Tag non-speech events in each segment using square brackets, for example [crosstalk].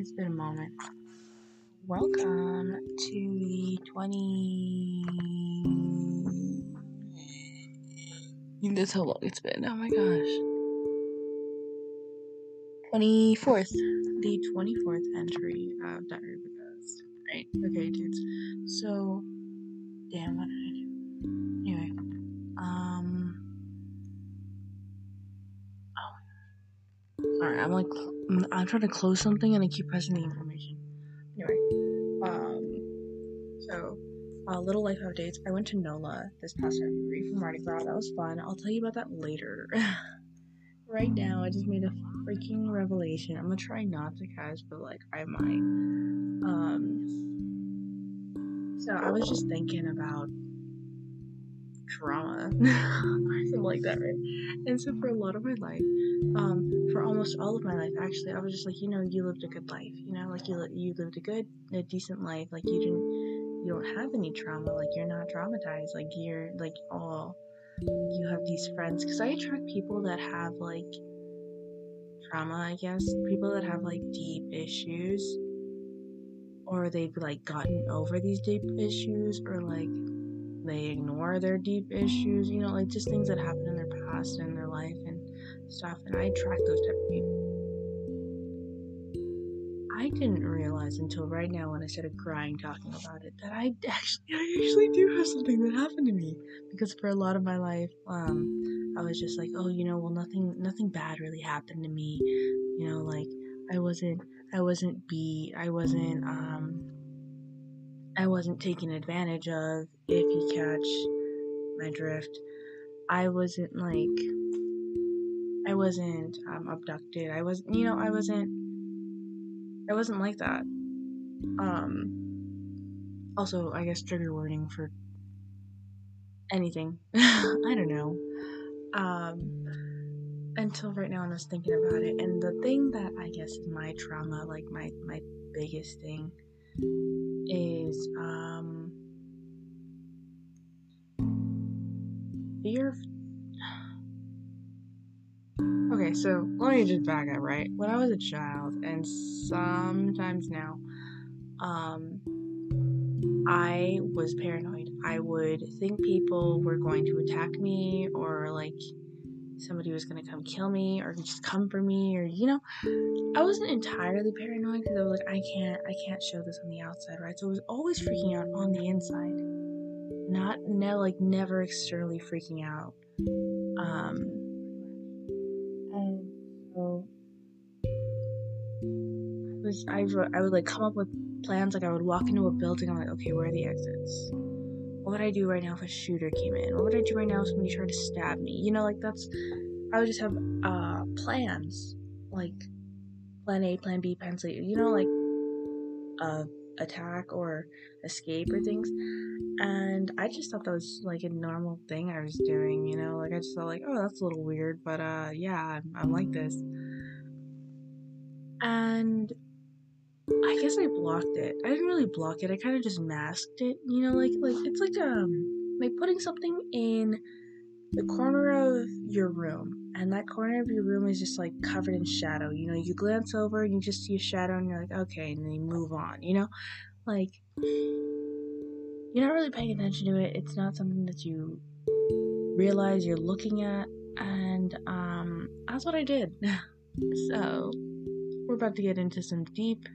It's been a moment. Welcome to the 20. That's how long it's been. Oh my gosh. 24th. The 24th entry of Diary of a Ghost. Right? Okay, dudes. So, damn, what did I do? Anyway. Um. Alright, I'm like, I'm trying to close something and I keep pressing the information. Anyway. Um. So, uh, little life updates. I went to NOLA this past February for Mardi Gras. That was fun. I'll tell you about that later. [laughs] right now, I just made a freaking revelation. I'm gonna try not to guys, but like I might. Um. So I was just thinking about drama or [laughs] something like that, right? And so for a lot of my life, um, for almost all of my life, actually, I was just like, you know, you lived a good life, you know, like you li- you lived a good, a decent life, like you didn't you don't have any trauma like you're not traumatized like you're like all you have these friends because i attract people that have like trauma i guess people that have like deep issues or they've like gotten over these deep issues or like they ignore their deep issues you know like just things that happened in their past and their life and stuff and i attract those type of people I didn't realize until right now when I started crying talking about it that I actually I actually do have something that happened to me because for a lot of my life um I was just like oh you know well nothing nothing bad really happened to me you know like I wasn't I wasn't beat I wasn't um I wasn't taken advantage of if you catch my drift I wasn't like I wasn't um, abducted I was you know I wasn't I wasn't like that. Um, also, I guess trigger warning for anything. [laughs] I don't know. Um, until right now, I was thinking about it, and the thing that I guess is my trauma, like my my biggest thing, is um fear of Okay, so let me just back up, right? When I was a child, and sometimes now, um, I was paranoid. I would think people were going to attack me, or like somebody was gonna come kill me, or just come for me, or you know, I wasn't entirely paranoid because I was like, I can't, I can't show this on the outside, right? So I was always freaking out on the inside, not, ne- like never externally freaking out. Um, and so I was I, I would like come up with plans like I would walk into a building I'm like okay where are the exits what would I do right now if a shooter came in what would I do right now if somebody tried to stab me you know like that's I would just have uh plans like plan A plan B plan C you know like uh attack or escape or things and I just thought that was like a normal thing I was doing, you know. Like I just thought like, oh, that's a little weird, but uh, yeah, I'm, I'm like this. And I guess I blocked it. I didn't really block it. I kind of just masked it, you know. Like like it's like um like putting something in the corner of your room, and that corner of your room is just like covered in shadow. You know, you glance over and you just see a shadow, and you're like, okay, and then you move on. You know, like you're not really paying attention to it. It's not something that you realize you're looking at, and um, that's what I did. [laughs] so, we're about to get into some deep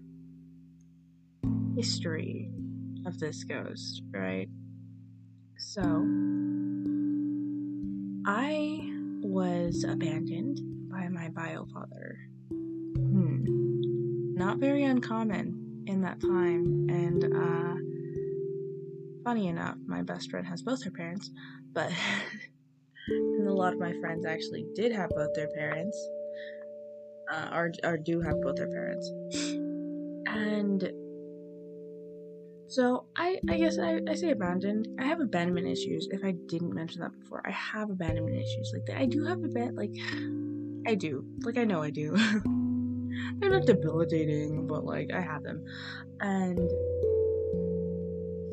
history of this ghost, right? So, I was abandoned by my bio father. Hmm. Not very uncommon in that time, and uh, funny enough, my best friend has both her parents, but [laughs] and a lot of my friends actually did have both their parents, uh, or or do have both their parents, and so I I guess I, I say abandoned. I have abandonment issues. If I didn't mention that before, I have abandonment issues. Like I do have a bit like I do. Like I know I do. [laughs] They're not debilitating, but like I have them, and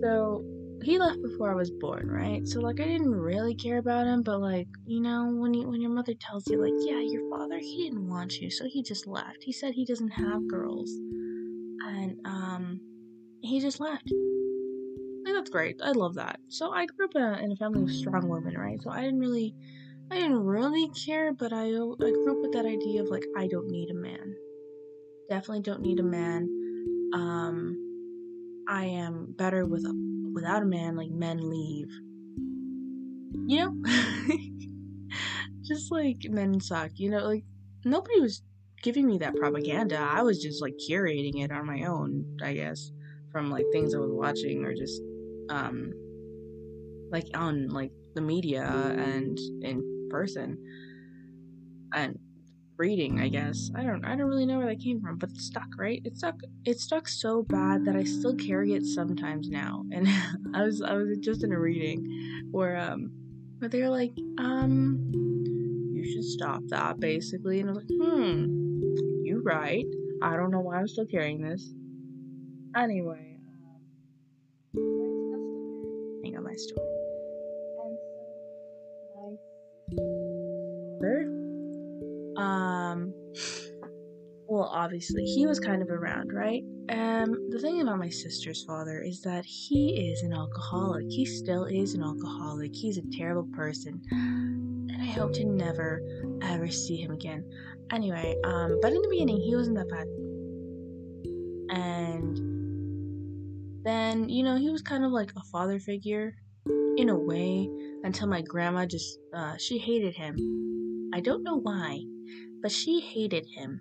so he left before I was born, right? So like I didn't really care about him, but like you know when you when your mother tells you like yeah your father he didn't want you, so he just left. He said he doesn't have girls. and um, he just left. Like, that's great. I love that. So I grew up in a, in a family of strong women, right? So I didn't really, I didn't really care, but I, I grew up with that idea of like I don't need a man. Definitely don't need a man. Um, I am better with a, without a man. Like men leave. You know, [laughs] just like men suck. You know, like nobody was giving me that propaganda. I was just like curating it on my own, I guess, from like things I was watching or just um like on like the media and in person and reading, I guess. I don't I don't really know where that came from, but it stuck, right? It stuck it stuck so bad that I still carry it sometimes now. [laughs] And I was I was just in a reading where um where they're like, um you should stop that basically and I was like, hmm you right. I don't know why I'm still carrying this. Anyway, um, hang my story. And my father, um, well, obviously he was kind of around, right? Um, the thing about my sister's father is that he is an alcoholic. He still is an alcoholic. He's a terrible person, and I hope to never ever see him again. Anyway, um, but in the beginning, he wasn't that bad. And then, you know, he was kind of like a father figure in a way until my grandma just, uh, she hated him. I don't know why, but she hated him.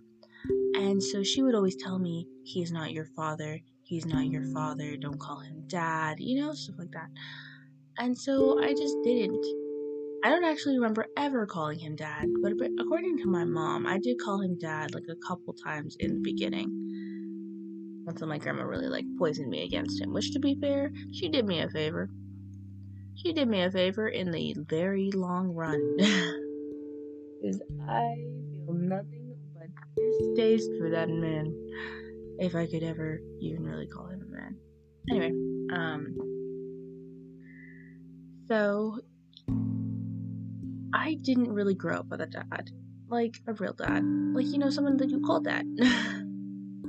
And so she would always tell me, he's not your father, he's not your father, don't call him dad, you know, stuff like that. And so I just didn't. I don't actually remember ever calling him dad, but according to my mom, I did call him dad like a couple times in the beginning. Until my grandma really like poisoned me against him, which to be fair, she did me a favor. She did me a favor in the very long run. [laughs] Because I feel nothing but distaste for that man. If I could ever even really call him a man. Anyway, um so I didn't really grow up with a dad, like a real dad, like you know someone that you call dad. [laughs]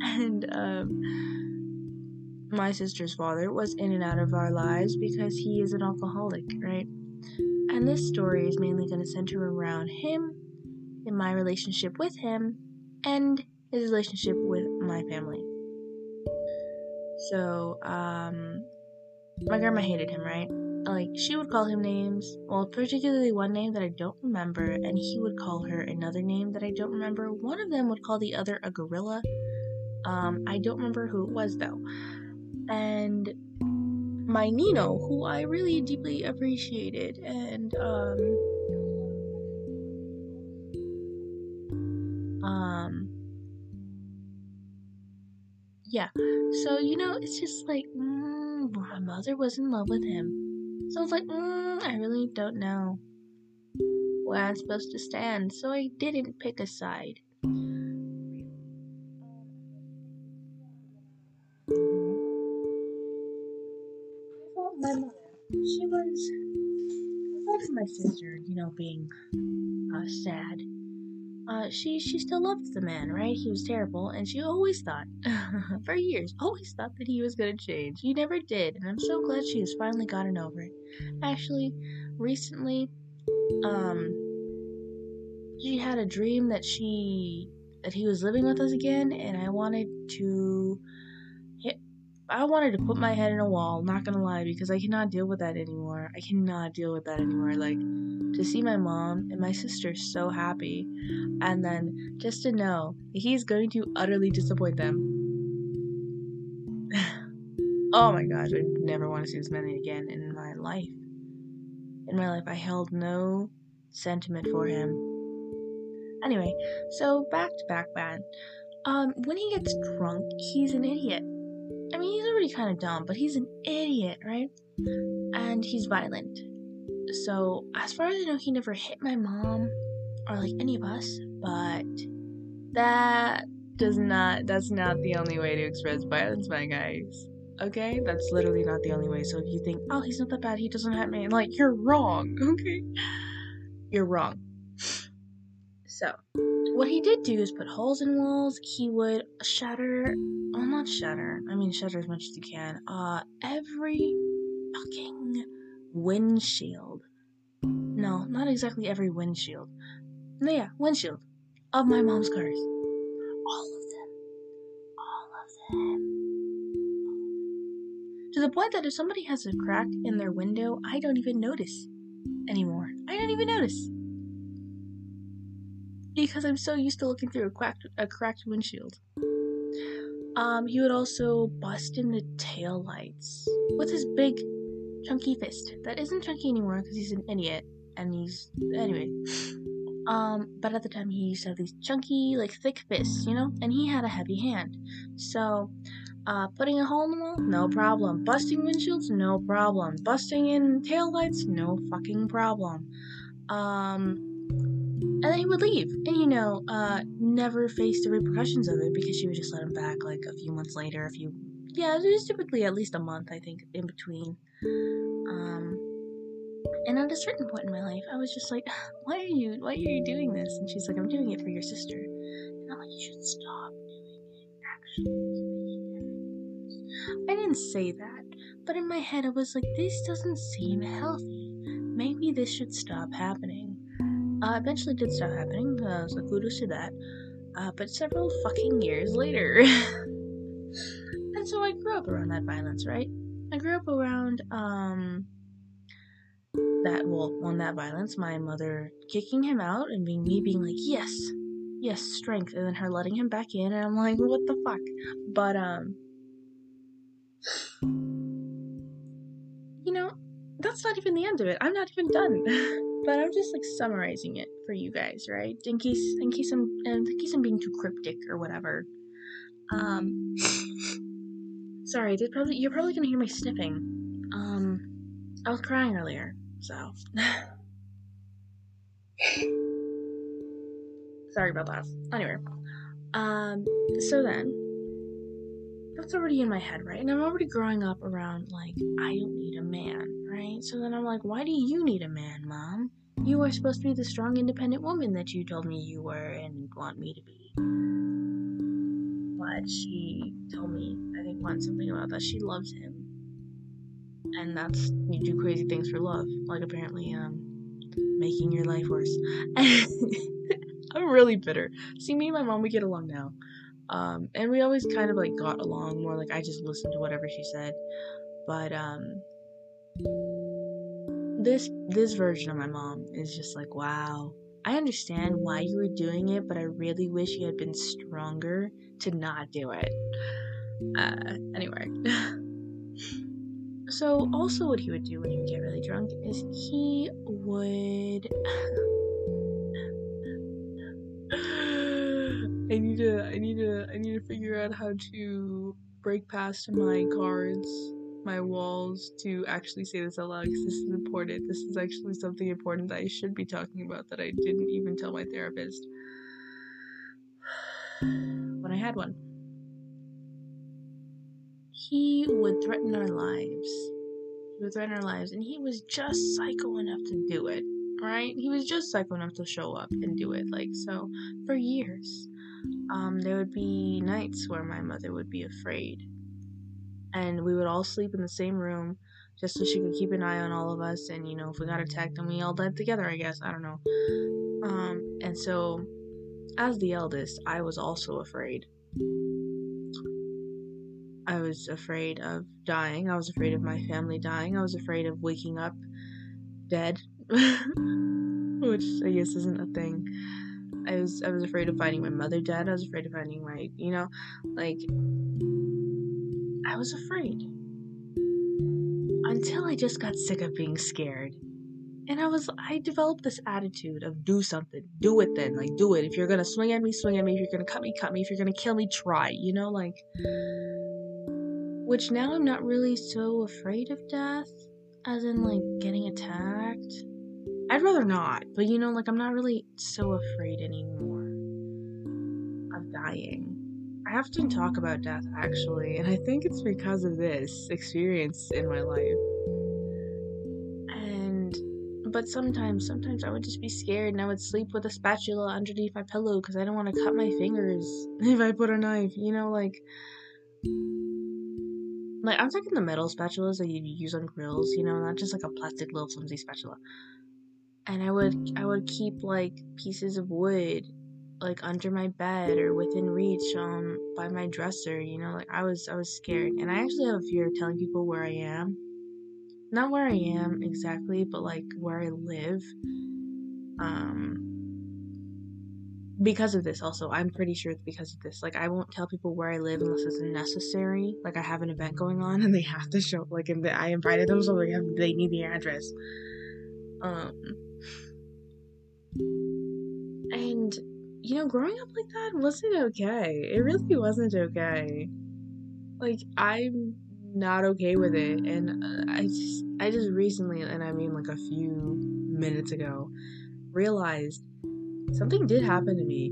and um, my sister's father was in and out of our lives because he is an alcoholic, right? And this story is mainly going to center around him, and my relationship with him, and his relationship with my family. So, um, my grandma hated him, right? like she would call him names well particularly one name that i don't remember and he would call her another name that i don't remember one of them would call the other a gorilla um i don't remember who it was though. And my nino who i really deeply appreciated and um um yeah. So you know it's just like mm, my mother was in love with him. So I was like, mm, I really don't know where I'm supposed to stand, so I didn't pick a side. She was, from my sister, you know, being uh, sad, uh, she she still loved the man, right? He was terrible, and she always thought, [laughs] for years, always thought that he was gonna change. He never did, and I'm so glad she has finally gotten over it. Actually, recently, um, she had a dream that she that he was living with us again, and I wanted to. I wanted to put my head in a wall. Not gonna lie, because I cannot deal with that anymore. I cannot deal with that anymore. Like to see my mom and my sister so happy, and then just to know he's going to utterly disappoint them. [sighs] oh my gosh, I never want to see this man again in my life. In my life, I held no sentiment for him. Anyway, so back to back band. Um, when he gets drunk, he's an idiot. Mean, he's already kind of dumb, but he's an idiot, right? And he's violent. So, as far as I know, he never hit my mom or like any of us, but that does not, that's not the only way to express violence, my guys. Okay? That's literally not the only way. So, if you think, oh, he's not that bad, he doesn't hit me, like, you're wrong, [laughs] okay? You're wrong. So, what he did do is put holes in walls. He would shatter, well, not shatter. I mean, shatter as much as you can. Uh, every fucking windshield. No, not exactly every windshield. No, yeah, windshield of my mom's cars. All of them. All of them. To the point that if somebody has a crack in their window, I don't even notice anymore. I don't even notice. Because I'm so used to looking through a cracked, a cracked windshield. Um, he would also bust in the tail lights with his big, chunky fist. That isn't chunky anymore because he's an idiot, and he's anyway. Um, but at the time he used to have these chunky, like thick fists, you know, and he had a heavy hand. So, uh, putting a hole in the wall, no problem. Busting windshields, no problem. Busting in tail lights, no fucking problem. Um, and then he would leave, and you know, uh, never face the repercussions of it because she would just let him back like a few months later. A few, yeah, was typically at least a month, I think, in between. Um, and at a certain point in my life, I was just like, [sighs] "Why are you? Why are you doing this?" And she's like, "I'm doing it for your sister." And I'm like, "You should stop doing it. Actually, I didn't say that, but in my head, I was like, "This doesn't seem healthy. Maybe this should stop happening." Uh, eventually, did stop happening. Uh, so kudos to that. Uh, but several fucking years later, [laughs] and so I grew up around that violence, right? I grew up around um that well on that violence my mother kicking him out and being me being like yes yes strength and then her letting him back in and i'm like what the fuck but um you know that's not even the end of it i'm not even done [laughs] but i'm just like summarizing it for you guys right? In case in case i'm in case i'm being too cryptic or whatever. Um sorry probably you're probably gonna hear me sniffing. Um i was crying earlier so, [laughs] sorry about that. Anyway, um, so then that's already in my head, right? And I'm already growing up around like I don't need a man, right? So then I'm like, why do you need a man, mom? You are supposed to be the strong, independent woman that you told me you were and want me to be. But she told me, I think, once something about that she loves him and that's you do crazy things for love, like apparently um making your life worse. [laughs] I'm really bitter. See, me and my mom we get along now, um, and we always kind of like got along more. Like I just listened to whatever she said, but um, this this version of my mom is just like wow. I understand why you were doing it, but I really wish you had been stronger to not do it. Uh, anyway. [laughs] So, also, what he would do when he would get really drunk is he would. [laughs] I need to, I need to, I need to figure out how to break past my cards, my walls, to actually say this out loud because this is important. This is actually something important that I should be talking about that I didn't even tell my therapist [sighs] when I had one he would threaten our lives. He would threaten our lives, and he was just psycho enough to do it, right? He was just psycho enough to show up and do it. Like, so for years, um, there would be nights where my mother would be afraid, and we would all sleep in the same room just so she could keep an eye on all of us. And, you know, if we got attacked, then we all died together, I guess. I don't know. Um, and so, as the eldest, I was also afraid I was afraid of dying. I was afraid of my family dying. I was afraid of waking up dead, [laughs] which I guess isn't a thing. I was I was afraid of finding my mother dead. I was afraid of finding my, you know, like I was afraid. Until I just got sick of being scared. And I was I developed this attitude of do something. Do it then. Like do it. If you're gonna swing at me, swing at me. If you're gonna cut me, cut me. If you're gonna kill me, try. You know, like which now I'm not really so afraid of death, as in like getting attacked. I'd rather not, but you know, like I'm not really so afraid anymore of dying. I often talk about death actually, and I think it's because of this experience in my life. And but sometimes, sometimes I would just be scared and I would sleep with a spatula underneath my pillow because I don't want to cut my fingers [laughs] if I put a knife. You know, like, like I'm talking the metal spatulas that you use on grills. You know, not just like a plastic little flimsy spatula. And I would, I would keep like pieces of wood like under my bed or within reach um by my dresser you know like i was i was scared and i actually have a fear of telling people where i am not where I am exactly, but like where I live. Um, because of this, also, I'm pretty sure it's because of this. Like, I won't tell people where I live unless it's necessary. Like, I have an event going on and they [laughs] have to show. Like, and I invited them, so they have they need the address. Um, and you know, growing up like that wasn't okay. It really wasn't okay. Like, I'm not okay with it and uh, i just i just recently and i mean like a few minutes ago realized something did happen to me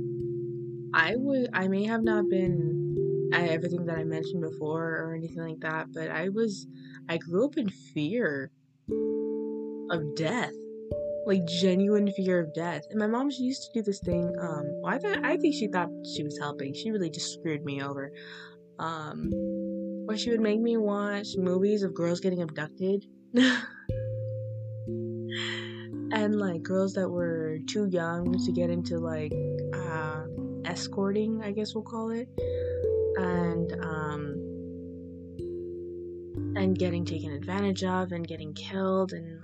i would i may have not been everything that i mentioned before or anything like that but i was i grew up in fear of death like genuine fear of death and my mom she used to do this thing um well, I, th- I think she thought she was helping she really just screwed me over um where she would make me watch movies of girls getting abducted. [laughs] and like girls that were too young to get into like uh, escorting, I guess we'll call it. And um and getting taken advantage of and getting killed and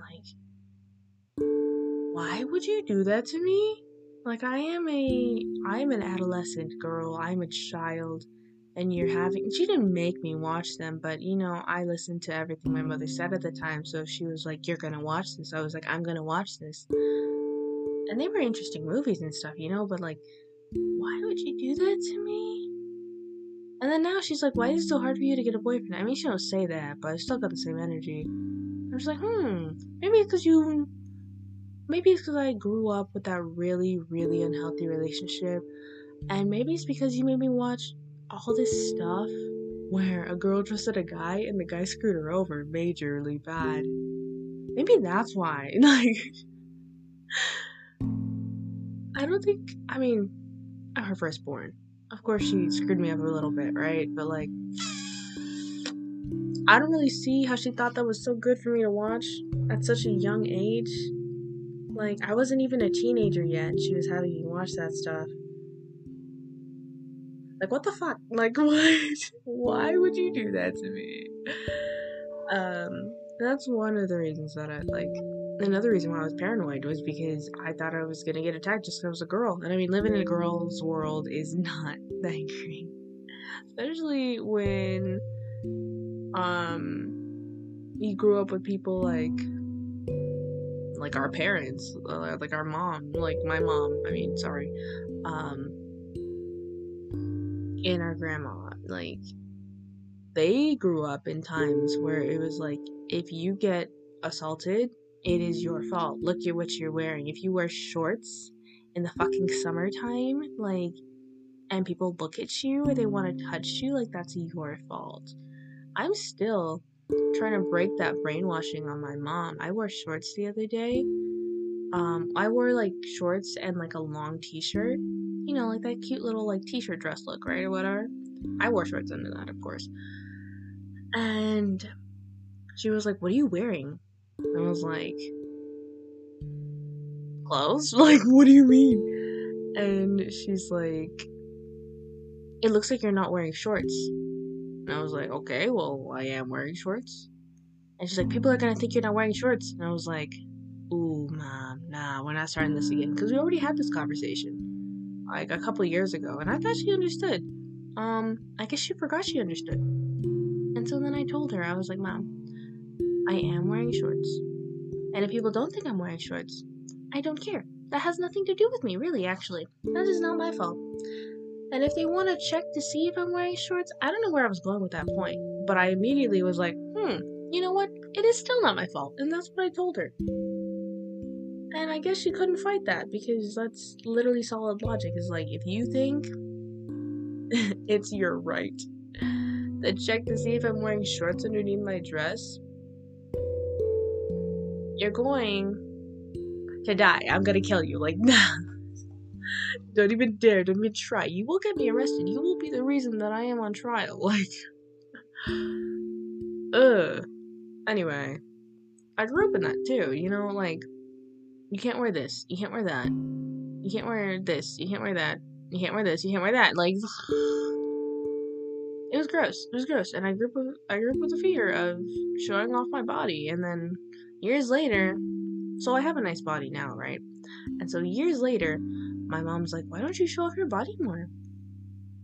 why would you do that to me? Like I am a I am an adolescent girl. I'm a child. And you're having she didn't make me watch them but you know i listened to everything my mother said at the time. So she was like you're gonna watch this. I was like i'm gonna watch this. And they were interesting movies and stuff you know but like why would you do that to me? And then now she's like why is it so hard for you to get a boyfriend? I mean she don't say that but i still got the same energy. I'm just like hmm maybe it's because you maybe it's because i grew up with that really really unhealthy relationship and maybe it's because you made me watch all this stuff where a girl trusted a guy and the guy screwed her over majorly bad. Maybe that's why. [laughs] Like, I don't think, I mean, I'm her firstborn. Of course, she screwed me up a little bit, right? But, like, I don't really see how she thought that was so good for me to watch at such a young age. Like, I wasn't even a teenager yet, and she was having me watch that stuff. Like, what the fuck? [laughs] Like, what? Why would you do that to me? Um, that's one of the reasons that I like. Another reason why I was paranoid was because I thought I was gonna get attacked just because I was a girl. And I mean, living in a girl's world is [laughs] not that great, especially when um you grew up with people like like our parents, uh, like our mom, like my mom. I mean, sorry. Um, and our grandma like they grew up in times where it was like if you get assaulted it is your fault look at what you're wearing if you wear shorts in the fucking summertime like and people look at you or they want to touch you like that's your fault i'm still trying to break that brainwashing on my mom i wore shorts the other day um i wore like shorts and like a long t-shirt you know, like that cute little like t-shirt dress look, right, or whatever. I wore shorts under that, of course. And she was like, "What are you wearing?" I was like, "Clothes? [laughs] Like, what do you mean?" And she's like, "It looks like you're not wearing shorts." And I was like, "Okay, well, I am wearing shorts." And she's like, "People are gonna think you're not wearing shorts." And I was like, "Ooh, mom, nah, we're not starting this again because we already had this conversation." like a couple years ago, and I thought she understood. Um, I guess she forgot she understood. And so then I told her, I was like, Mom, I am wearing shorts. And if people don't think I'm wearing shorts, I don't care. That has nothing to do with me, really, actually. That is not my fault. And if they want to check to see if I'm wearing shorts, I don't know where I was going with that point. But I immediately was like, hmm, you know what? It is still not my fault. And that's what I told her. And I guess she couldn't fight that because that's literally solid logic. Is like if you think [laughs] it's your right to check to see if I'm wearing shorts underneath my dress, you're going to die. I'm gonna kill you. Like, [laughs] nah. Don't even dare. Don't even try. You will get me arrested. You will be the reason that I am on trial. [laughs] Like, ugh. Anyway, I grew up in that too. You know, like, you can't wear this. You can't wear that. You can't wear this. You can't wear that. You can't wear this. You can't wear that. Like, it was gross. It was gross. And I grew up with, I grew up with the fear of showing off my body. And then years later, so I have a nice body now, right? And so years later, my mom's like, why don't you show off your body more?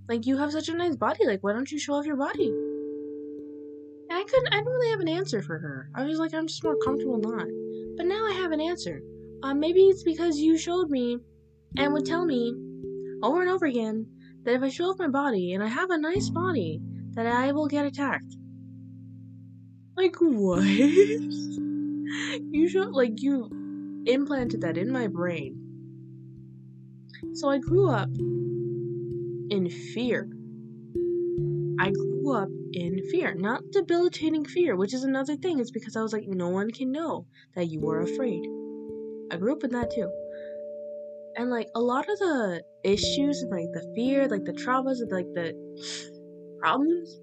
Like, you have such a nice body. Like, why don't you show off your body? And I couldn't, I didn't really have an answer for her. I was like, I'm just more comfortable not. But now I have an answer. Um, maybe it's because you showed me and would tell me over and over again that if I show off my body and I have a nice body, that I will get attacked. Like, what? [laughs] you show, like, you implanted that in my brain so I grew up in fear. I grew up in fear, not debilitating fear, which is another thing. It's because I was like, no one can know that you were afraid. I grew up in that too. And like a lot of the issues, like the fear, like the traumas, like the [sighs] problems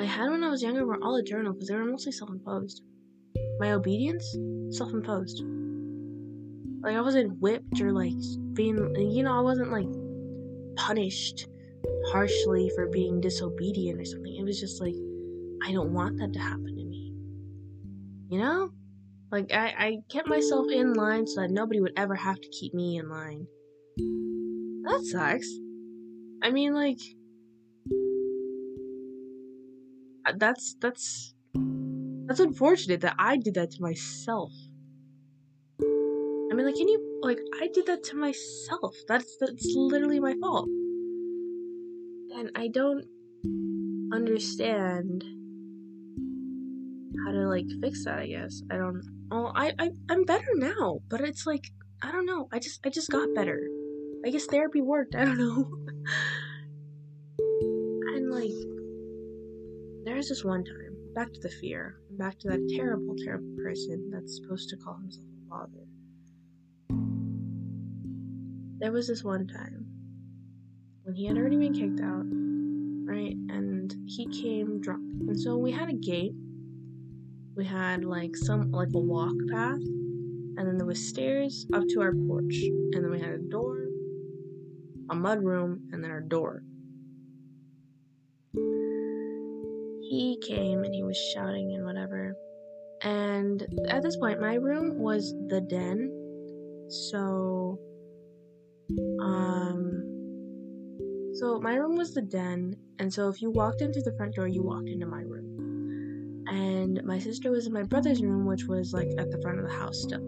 I had when I was younger were all a journal because they were mostly self imposed. My obedience, self imposed. Like I wasn't whipped or like being, you know, I wasn't like punished harshly for being disobedient or something. It was just like I don't want that to happen to me. You know? Like I, I kept myself in line so that nobody would ever have to keep me in line. That sucks. I mean like uh, that's that's that's unfortunate that I did that to myself mean, like, can you like? I did that to myself. That's that's literally my fault, and I don't understand how to like fix that. I guess I don't. Oh, I, I I'm better now, but it's like I don't know. I just I just got better. I guess therapy worked. [laughs] I don't know. and like, there's this one time. Back to the fear. Back to that terrible, terrible person that's supposed to call himself a father there was this one time when he had already been kicked out, right? And he came drunk. And so we had a gate. We had like some like a walk path, and then there was stairs up to our porch, and then we had a door, a mud room, and then our door. He came and he was shouting and whatever. And at this point, my room was the den. So um, so my room was the den, and so if you walked into the front door, you walked into my room. And my sister was in my brother's room, which was like at the front of the house still.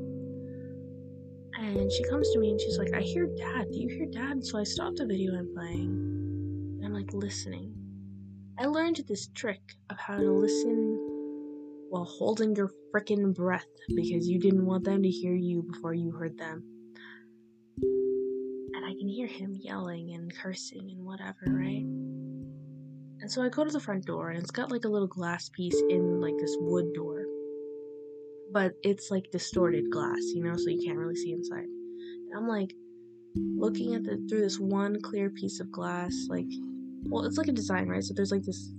And she comes to me and she's like, I hear dad. Do you hear dad? So I stopped the video I'm playing. And I'm like listening. I learned this trick of how to listen while holding your freaking breath because you didn't want them to hear you before you heard them can hear him yelling and cursing and whatever, right? And so I go to the front door, and it's got like a little glass piece in like this wood door. But it's like distorted glass, you know, so you can't really see inside. And I'm like looking at the through this one clear piece of glass, like well, it's like a design, right? So there's like this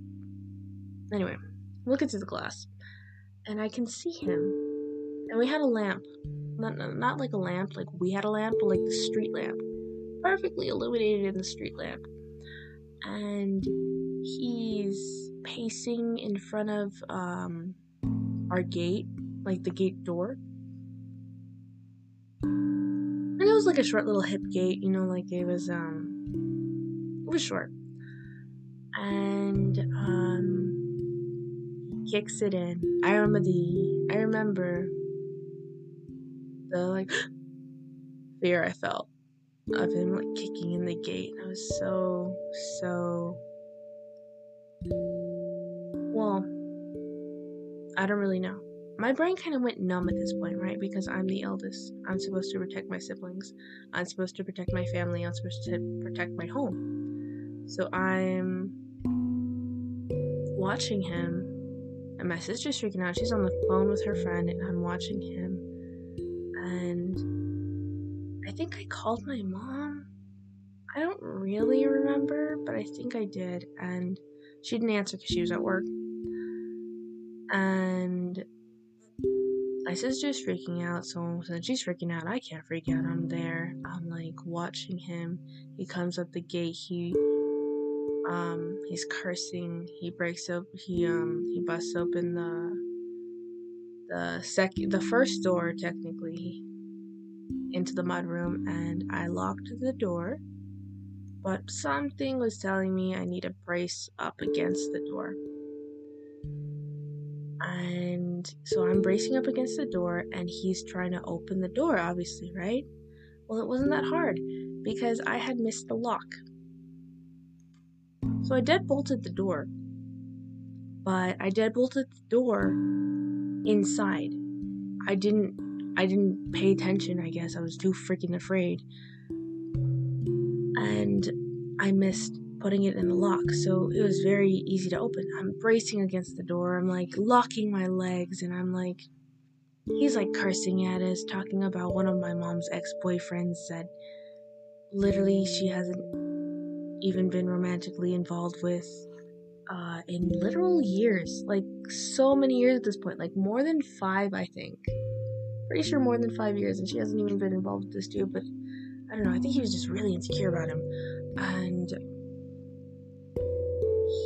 anyway, looking through the glass. And I can see him. And we had a lamp. Not, not like a lamp, like we had a lamp, but like the street lamp perfectly illuminated in the street lamp. And he's pacing in front of um, our gate, like the gate door. And it was like a short little hip gate, you know, like it was um it was short. And um he kicks it in. I remember the I remember the like [gasps] fear I felt of him like kicking in the gate. I was so, so. Well, I don't really know. My brain kind of went numb at this point, right? Because I'm the eldest. I'm supposed to protect my siblings. I'm supposed to protect my family. I'm supposed to protect my home. So I'm watching him, and my sister's freaking out. She's on the phone with her friend, and I'm watching him and I think I called my mom. I don't really remember, but I think I did, and she didn't answer because she was at work. And my sister's freaking out, so since she's freaking out, I can't freak out. I'm there. I'm like watching him. He comes up the gate. He um he's cursing. He breaks up. He um he busts open the the second the first door technically into the mudroom, and I locked the door. But something was telling me I need to brace up against the door. And so I'm bracing up against the door, and he's trying to open the door, obviously, right? Well, it wasn't that hard because I had missed the lock. So I deadbolted the door, but I deadbolted the door inside. I didn't I didn't pay attention, I guess. I was too freaking afraid. And I missed putting it in the lock, so it was very easy to open. I'm bracing against the door, I'm like locking my legs, and I'm like, he's like cursing at us, talking about one of my mom's ex boyfriends that literally she hasn't even been romantically involved with uh, in literal years. Like, so many years at this point, like more than five, I think. Pretty sure more than five years, and she hasn't even been involved with this dude, but I don't know, I think he was just really insecure about him. And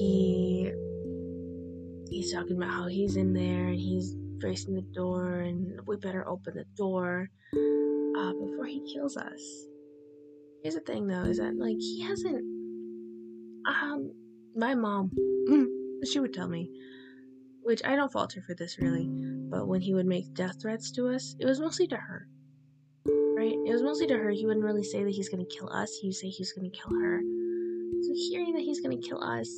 he he's talking about how he's in there and he's facing the door and we better open the door uh, before he kills us. Here's the thing though, is that like he hasn't um my mom [clears throat] she would tell me which I don't fault her for this really, but when mm-hmm. he would make death threats to us, it was mostly to her. Right? It was mostly to her. He wouldn't really say that he's gonna kill us, he would say he's gonna kill her. So hearing that he's gonna kill us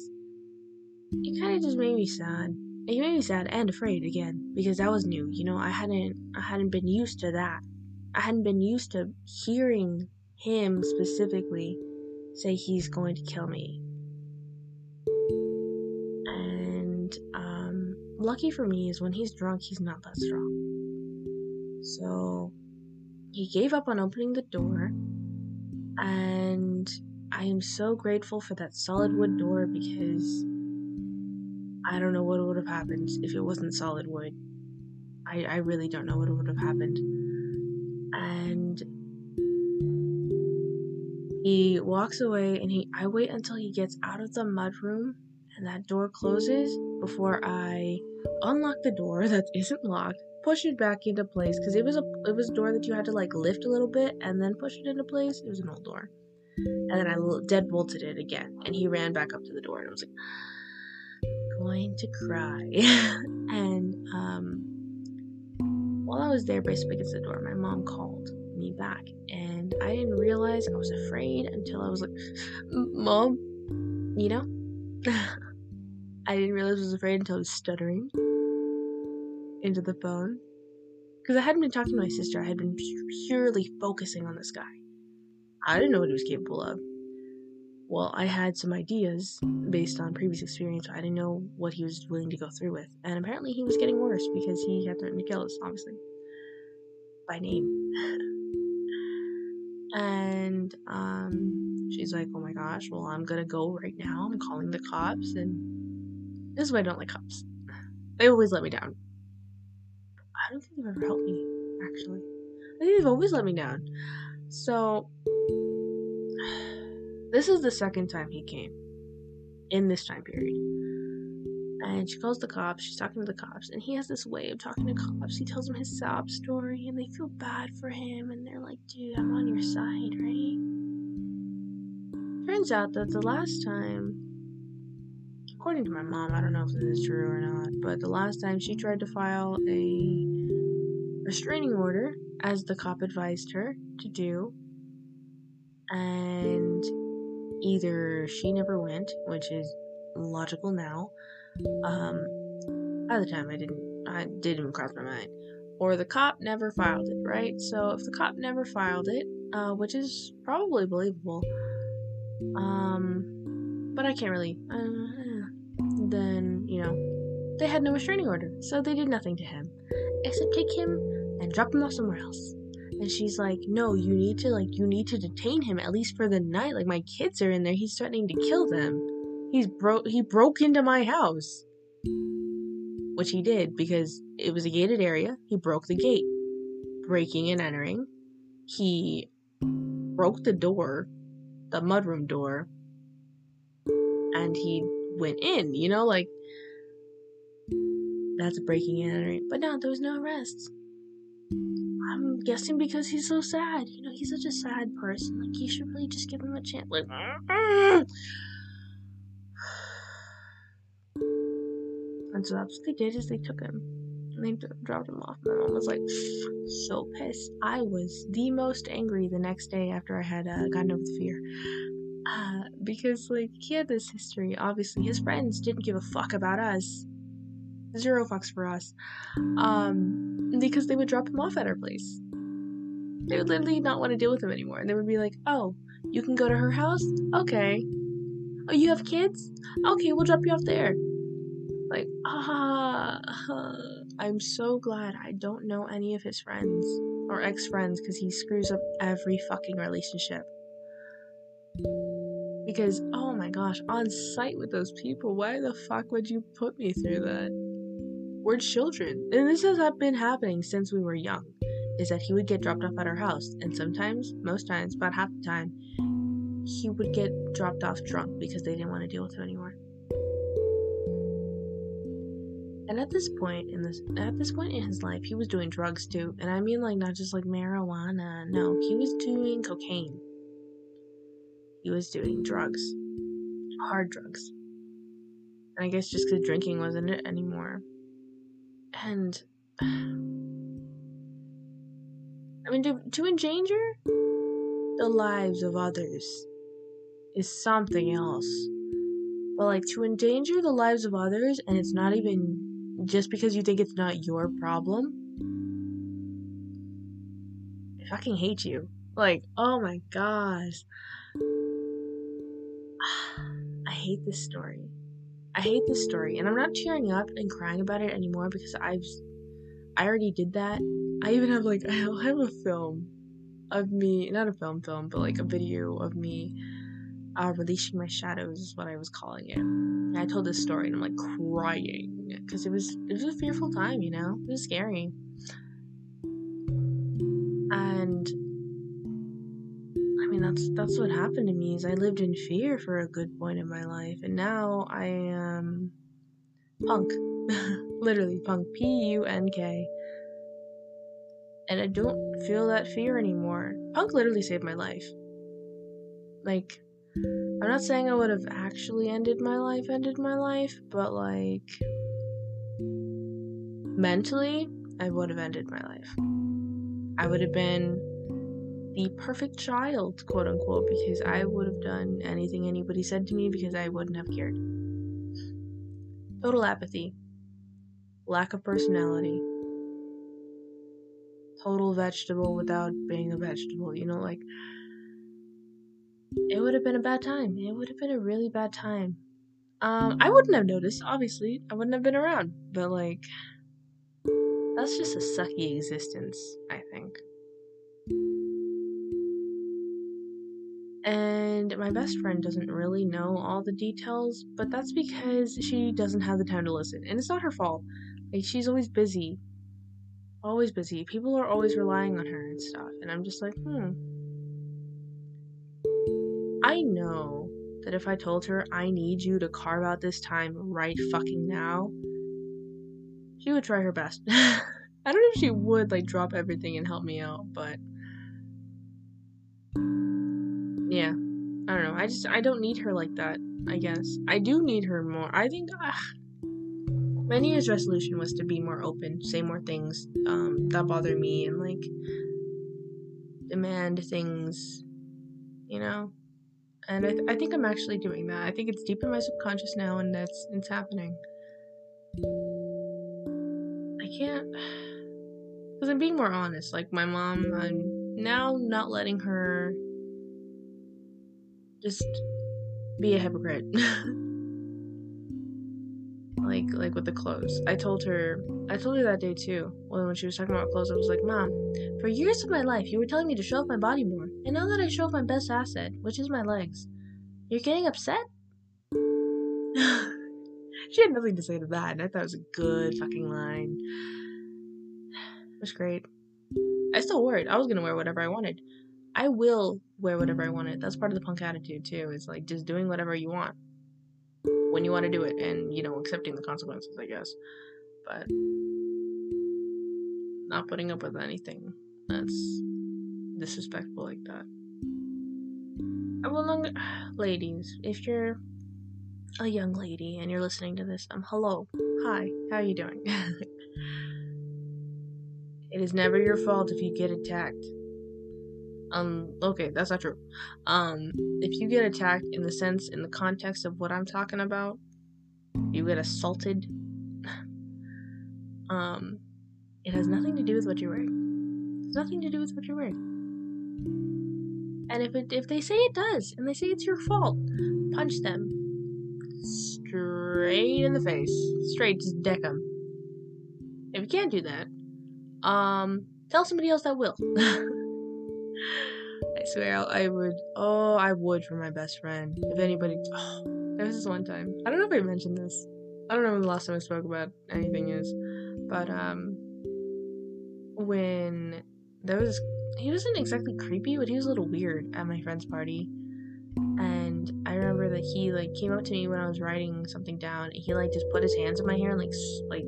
it kind of just made me sad. It made me sad and afraid again because that was new. You know, I hadn't I hadn't been used to that. I hadn't been used to hearing him specifically say he's going to kill me. Lucky for me is when he's drunk, he's not that strong. So he gave up on opening the door, and I am so grateful for that solid wood door because I don't know what would have happened if it wasn't solid wood. I, I really don't know what would have happened. And he walks away and he I wait until he gets out of the mud room and that door closes before I unlock the door that isn't locked, push it back into place because it was a it was a door that you had to like lift a little bit and then push it into place. It was an old door. And then I dead bolted it again and he ran back up to the door and I was like going to cry. [laughs] and um, while I was there, basically against the door, my mom called me back, and I didn't realize I was afraid until I was like, "Mom, you know." [laughs] I didn't realize I was afraid until I was stuttering into the phone. Because I hadn't been talking to my sister, I had been purely focusing on this guy. I didn't know what he was capable of well, I had some ideas based on previous experience. I didn't know what he was willing to go through with. And apparently he was getting worse because he had threatened to kill us, obviously. By name. [sighs] and um, she's like, oh my gosh, well, I'm gonna go right now. I'm calling the cops. And this is why I don't like cops. They always let me down. I don't think they've ever helped me, actually. I think they've always let me down. So [sighs] this is the second time he came in this time period. And she calls the cops, she's talking to the cops, and he has this way of talking to cops. He tells them his sob story, and they feel bad for him, and they're like, dude, I'm on your side, right? Turns out that the last time, according to my mom, I don't know if this is true or not, but the last time she tried to file a restraining order, as the cop advised her to do, and either she never went, which is logical now. Um, at the time, I didn't, I didn't even cross my mind, or the cop never filed it, right? So if the cop never filed it, uh, which is probably believable, um, but I can't really, uh, then you know, they had no restraining order, so they did nothing to him except take him and drop him off somewhere else. And she's like, no, you need to like you need to detain him at least for the night. Like my kids are in there. He's threatening to kill them. He's broke he broke into my house. Which he did because it was a gated area. He broke the gate. Breaking and entering. He broke the door, the mudroom door, and he went in, you know, like that's breaking entering. But no, there was no arrests. I'm guessing because he's so sad. You know, he's such a sad person. Like, you should really just give him a chance. Like, [sighs] and so that's what they did is they took him and they dropped him off. My mom was like so pissed. I was the most angry the next day after I had uh, gotten over the fear. Uh, because like he had this history. Obviously, his friends didn't give a fuck about us. Zero fucks for us. Um, because they would drop him off at our place. They would literally not want to deal with him anymore, and they would be like, "Oh, you can go to her house? Okay. Oh, you have kids? Okay, we'll drop you off there." Like, ah, uh, [laughs] I'm so glad I don't know any of his friends or ex friends because he screws up every fucking relationship. Because, oh my gosh, on site with those people, why the fuck would you put me through that? We're children. And this has been happening since we were young. Is that he would get dropped off at our house, and sometimes, most times, about half the time, he would get dropped off drunk because they didn't want to deal with him anymore. And at this point in this at this point in his life, he was doing drugs too. And I mean like not just like marijuana. No, he was doing cocaine he was doing drugs, hard drugs. And I guess just because drinking wasn't it anymore. And [sighs] I mean, to, to endanger the lives of others is something else. But like to endanger the lives of others, and it's not even just because you think it's not your problem. I fucking hate you. Like, oh my gosh. I hate this story. I hate this story, and I'm not tearing up and crying about it anymore because I've I already did that. I even have like [laughs] I have a film of me, not a film film, but like a video of me uh, releasing my shadows is what I was calling it. And I told this story and I'm like crying because it was it was a fearful time, you know, it was scary. And mean that's that's what happened to me is I lived in fear for a good point in my life and now I am punk. [laughs] Literally punk P U N K. And I don't feel that fear anymore. Punk literally saved my life. Like I'm not saying I would have actually ended my life, ended my life, but like mentally, I would have ended my life. I would have been the perfect child, quote unquote, because I would have done anything anybody said to me because I wouldn't have cared. Total apathy, lack of personality, total vegetable without being a vegetable, you know, like it would have been a bad time. It would have been a really bad time. Um, I wouldn't have noticed, obviously. I wouldn't have been around. But, like, that's just a sucky existence, I think. And my best friend doesn't really know all the details, but that's because she doesn't have the time to listen. And it's not her fault. Like she's always busy. Always busy. People are always relying on her and stuff. And I'm just like, hmm. I know that if I told her I need you to carve out this time right fucking now, she would try her best. [laughs] I don't know if she would like drop everything and help me out, but yeah. I don't know. I just i don't need her like that i guess. I do need her more. I think uh, my new year's resolution was to be more open say more things um, that bother me and like demand things you know? And I, th- I think i'm actually doing that. I think it's deep in my subconscious now and that's it's happening. I can't [sighs] because i'm being more honest. Like my mom i'm now not letting her just be a hypocrite. [laughs] like like with the clothes. I told her I told her that day too. When when she was talking about clothes, I was like, Mom, for years of my life you were telling me to show off my body more. And now that I show off my best asset, which is my legs, you're getting upset? [laughs] she had nothing to say to that, and I thought it was a good fucking line. [sighs] It was great. I still wore it. I was gonna wear whatever I wanted. I will wear whatever I want wanted. That's part of the punk attitude too. Is like just doing whatever you want when you want to do it, and you know accepting the consequences, I guess. But not putting up with anything that's disrespectful like that. I will longer, [sighs] ladies, if you're a young lady and you're listening to this, um, hello, hi, how are you doing? [laughs] it is never your fault if you get attacked. Um, okay, that's not true. Um, if you get attacked in the sense, in the context of what I'm talking about, you get assaulted, [sighs] um, it has nothing to do with what you're wearing. It's nothing to do with what you're wearing. And if it if they say it does, and they say it's your fault, punch them straight in the face, straight, just deck them. If you can't do that, um, tell somebody else that will. [laughs] I swear, I would. Oh, I would for my best friend. If anybody. Oh, [sighs] there was this one time. I don't know if I mentioned this. I don't know when the last time I spoke about anything is, but um, when there was, he wasn't exactly creepy, but he was a little weird at my friend's party, and I remember that he like came up to me when I was writing something down. And he like just put his hands in my hair and like like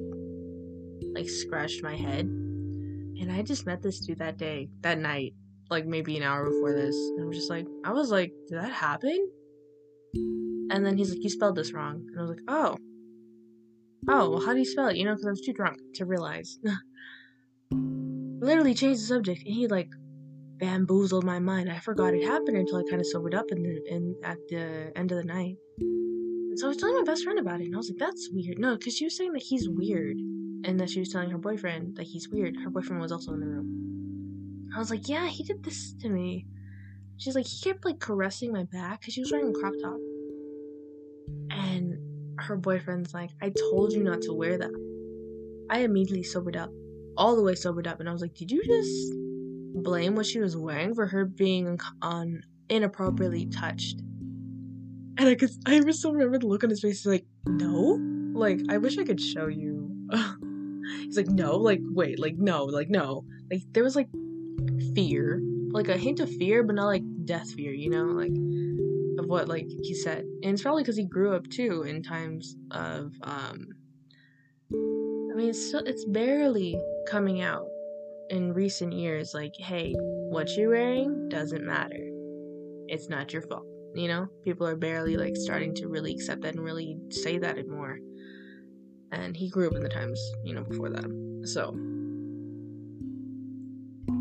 like scratched my head, and I just met this dude that day, that night, like maybe an hour before this. And I'm just like, I was like, did that happen? And then he's like, you spelled this wrong. And I was like, oh. Oh, well, how do you spell it? You know, because I was too drunk to realize. [laughs] Literally changed the subject, and he like bamboozled my mind. I forgot it happened until I kind of sobered up in the in at the end of the night. And so I was telling my best friend about it, and I was like, "That's weird." No, because she was saying that he's weird, and that she was telling her boyfriend that he's weird. Her boyfriend was also in the room. I was like, yeah, he did this to me. She's like, he kept like caressing my back because she was wearing a crop top. And her boyfriend's like, I told you not to wear that. I immediately sobered up, all the way sobered up, and I was like, did you just blame what she was wearing for her being on inappropriately touched? And I could, I still remember the look on his face. He's like, no, like I wish I could show you. [laughs] He's like, no, like wait, like no, like no, like there was like fear, like a hint of fear, but not like death fear, you know, like of what like he said. And it's probably because he grew up too in times of um. I mean, it's still, it's barely coming out in recent years. Like, hey, what you're wearing doesn't matter. It's not your fault. You know, people are barely like starting to really accept that and really say that anymore. And he grew up in the times, you know, before that. So,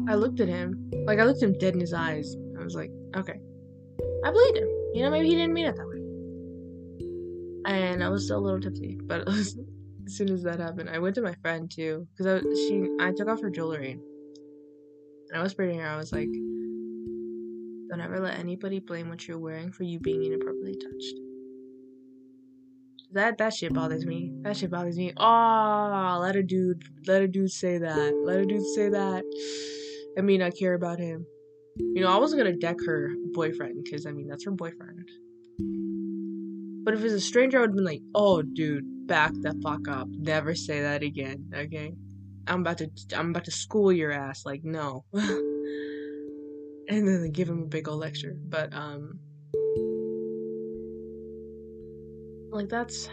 I looked at him, like I looked him dead in his eyes. I was like, okay, I believed him. You know, maybe he didn't mean it that way. And I was still a little tipsy, but [laughs] as soon as that happened, I went to my friend too, because I she I took off her jewelry, and I whispered in her, I was like, "Don't ever let anybody blame what you're wearing for you being inappropriately touched." That that shit bothers me. That shit bothers me. Oh, let a dude let a dude say that. Let a dude say that. I mean, I care about him. You know, I wasn't gonna deck her boyfriend because I mean that's her boyfriend. But if it's a stranger, I would have been like, "Oh, dude, back the fuck up. Never say that again." Okay, I'm about to I'm about to school your ass. Like, no. [laughs] and then they give him a big old lecture. But um, like that's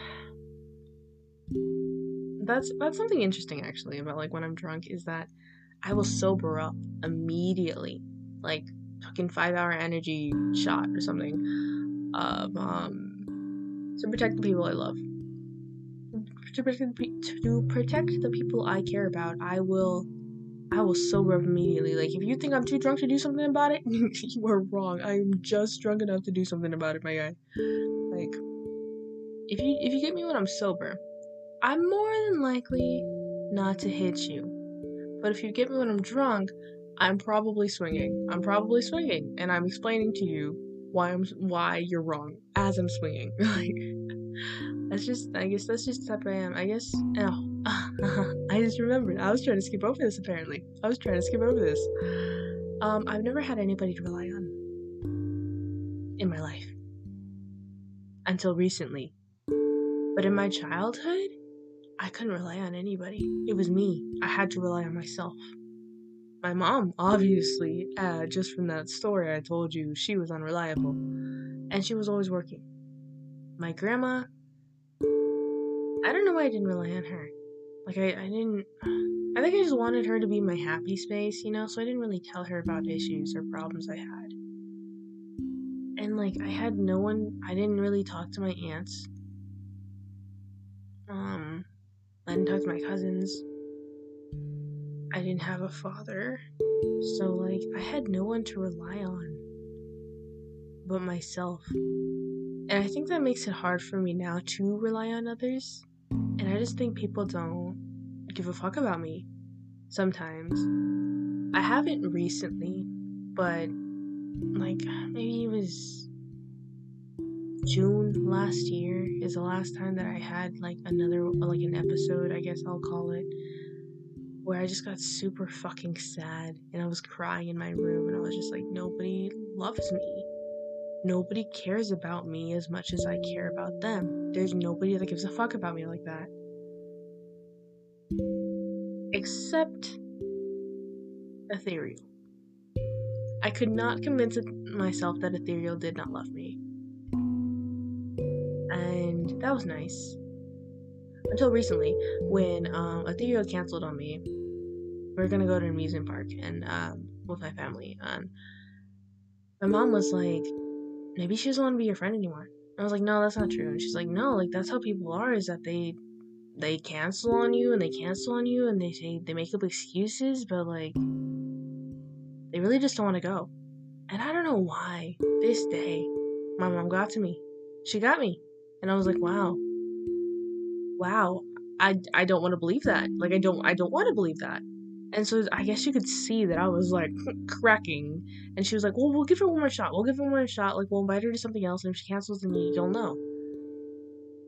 that's that's something interesting actually about like when I'm drunk is that I will sober up immediately, like fucking five hour energy shot or something, of um, to protect the people I love. To protect, to protect the people I care about, I will, I will sober up immediately. Like if you think I'm too drunk to do something about it, [laughs] you are wrong. I am just drunk enough to do something about it, my guy. Like, if you if you get me when I'm sober, I'm more than likely not to hit you but if you get me when I'm drunk, I'm probably swinging. I'm probably swinging, and I'm explaining to you why I'm why you're wrong as I'm swinging. [laughs] like, That's just, I guess that's just the type I am. I guess, oh, [laughs] I just remembered. I was trying to skip over this apparently. I was trying to skip over this. Um, I've never had anybody to rely on in my life until recently. But in my childhood, I couldn't rely on anybody. It was me. I had to rely on myself. My mom, obviously, uh, just from that story I told you, she was unreliable. And she was always working. My grandma, I don't know why I didn't rely on her. Like, I, I didn't. I think I just wanted her to be my happy space, you know, so I didn't really tell her about issues or problems I had. And, like, I had no one. I didn't really talk to my aunts. Um, I didn't talk to my cousins. I didn't have a father. So, like, I had no one to rely on but myself. And I think that makes it hard for me now to rely on others. And I just think people don't give a fuck about me sometimes. I haven't recently, but like maybe it was June last year is the last time that I had like another like an episode, I guess I'll call it, where I just got super fucking sad and I was crying in my room and I was just like nobody loves me. Nobody cares about me as much as I care about them. There's nobody that gives a fuck about me like that. Except Ethereal. I could not convince myself that Ethereal did not love me. That was nice. Until recently, when um, Ethereal canceled on me, we are gonna go to an amusement park and um, with my family. And my mom was like, maybe she doesn't want to be your friend anymore. I was like, no, that's not true. And she's like, no, like that's how people are. Is that they they cancel on you and they cancel on you and they say they make up excuses, but like they really just don't want to go. And I don't know why. This day, my mom got to me. She got me, and I was like, wow, wow. I I don't want to believe that. Like I don't I don't want to believe that. And so I guess you could see that I was like [laughs] cracking. And she was like, Well, we'll give her one more shot. We'll give her one more shot. Like, we'll invite her to something else. And if she cancels, then you'll know.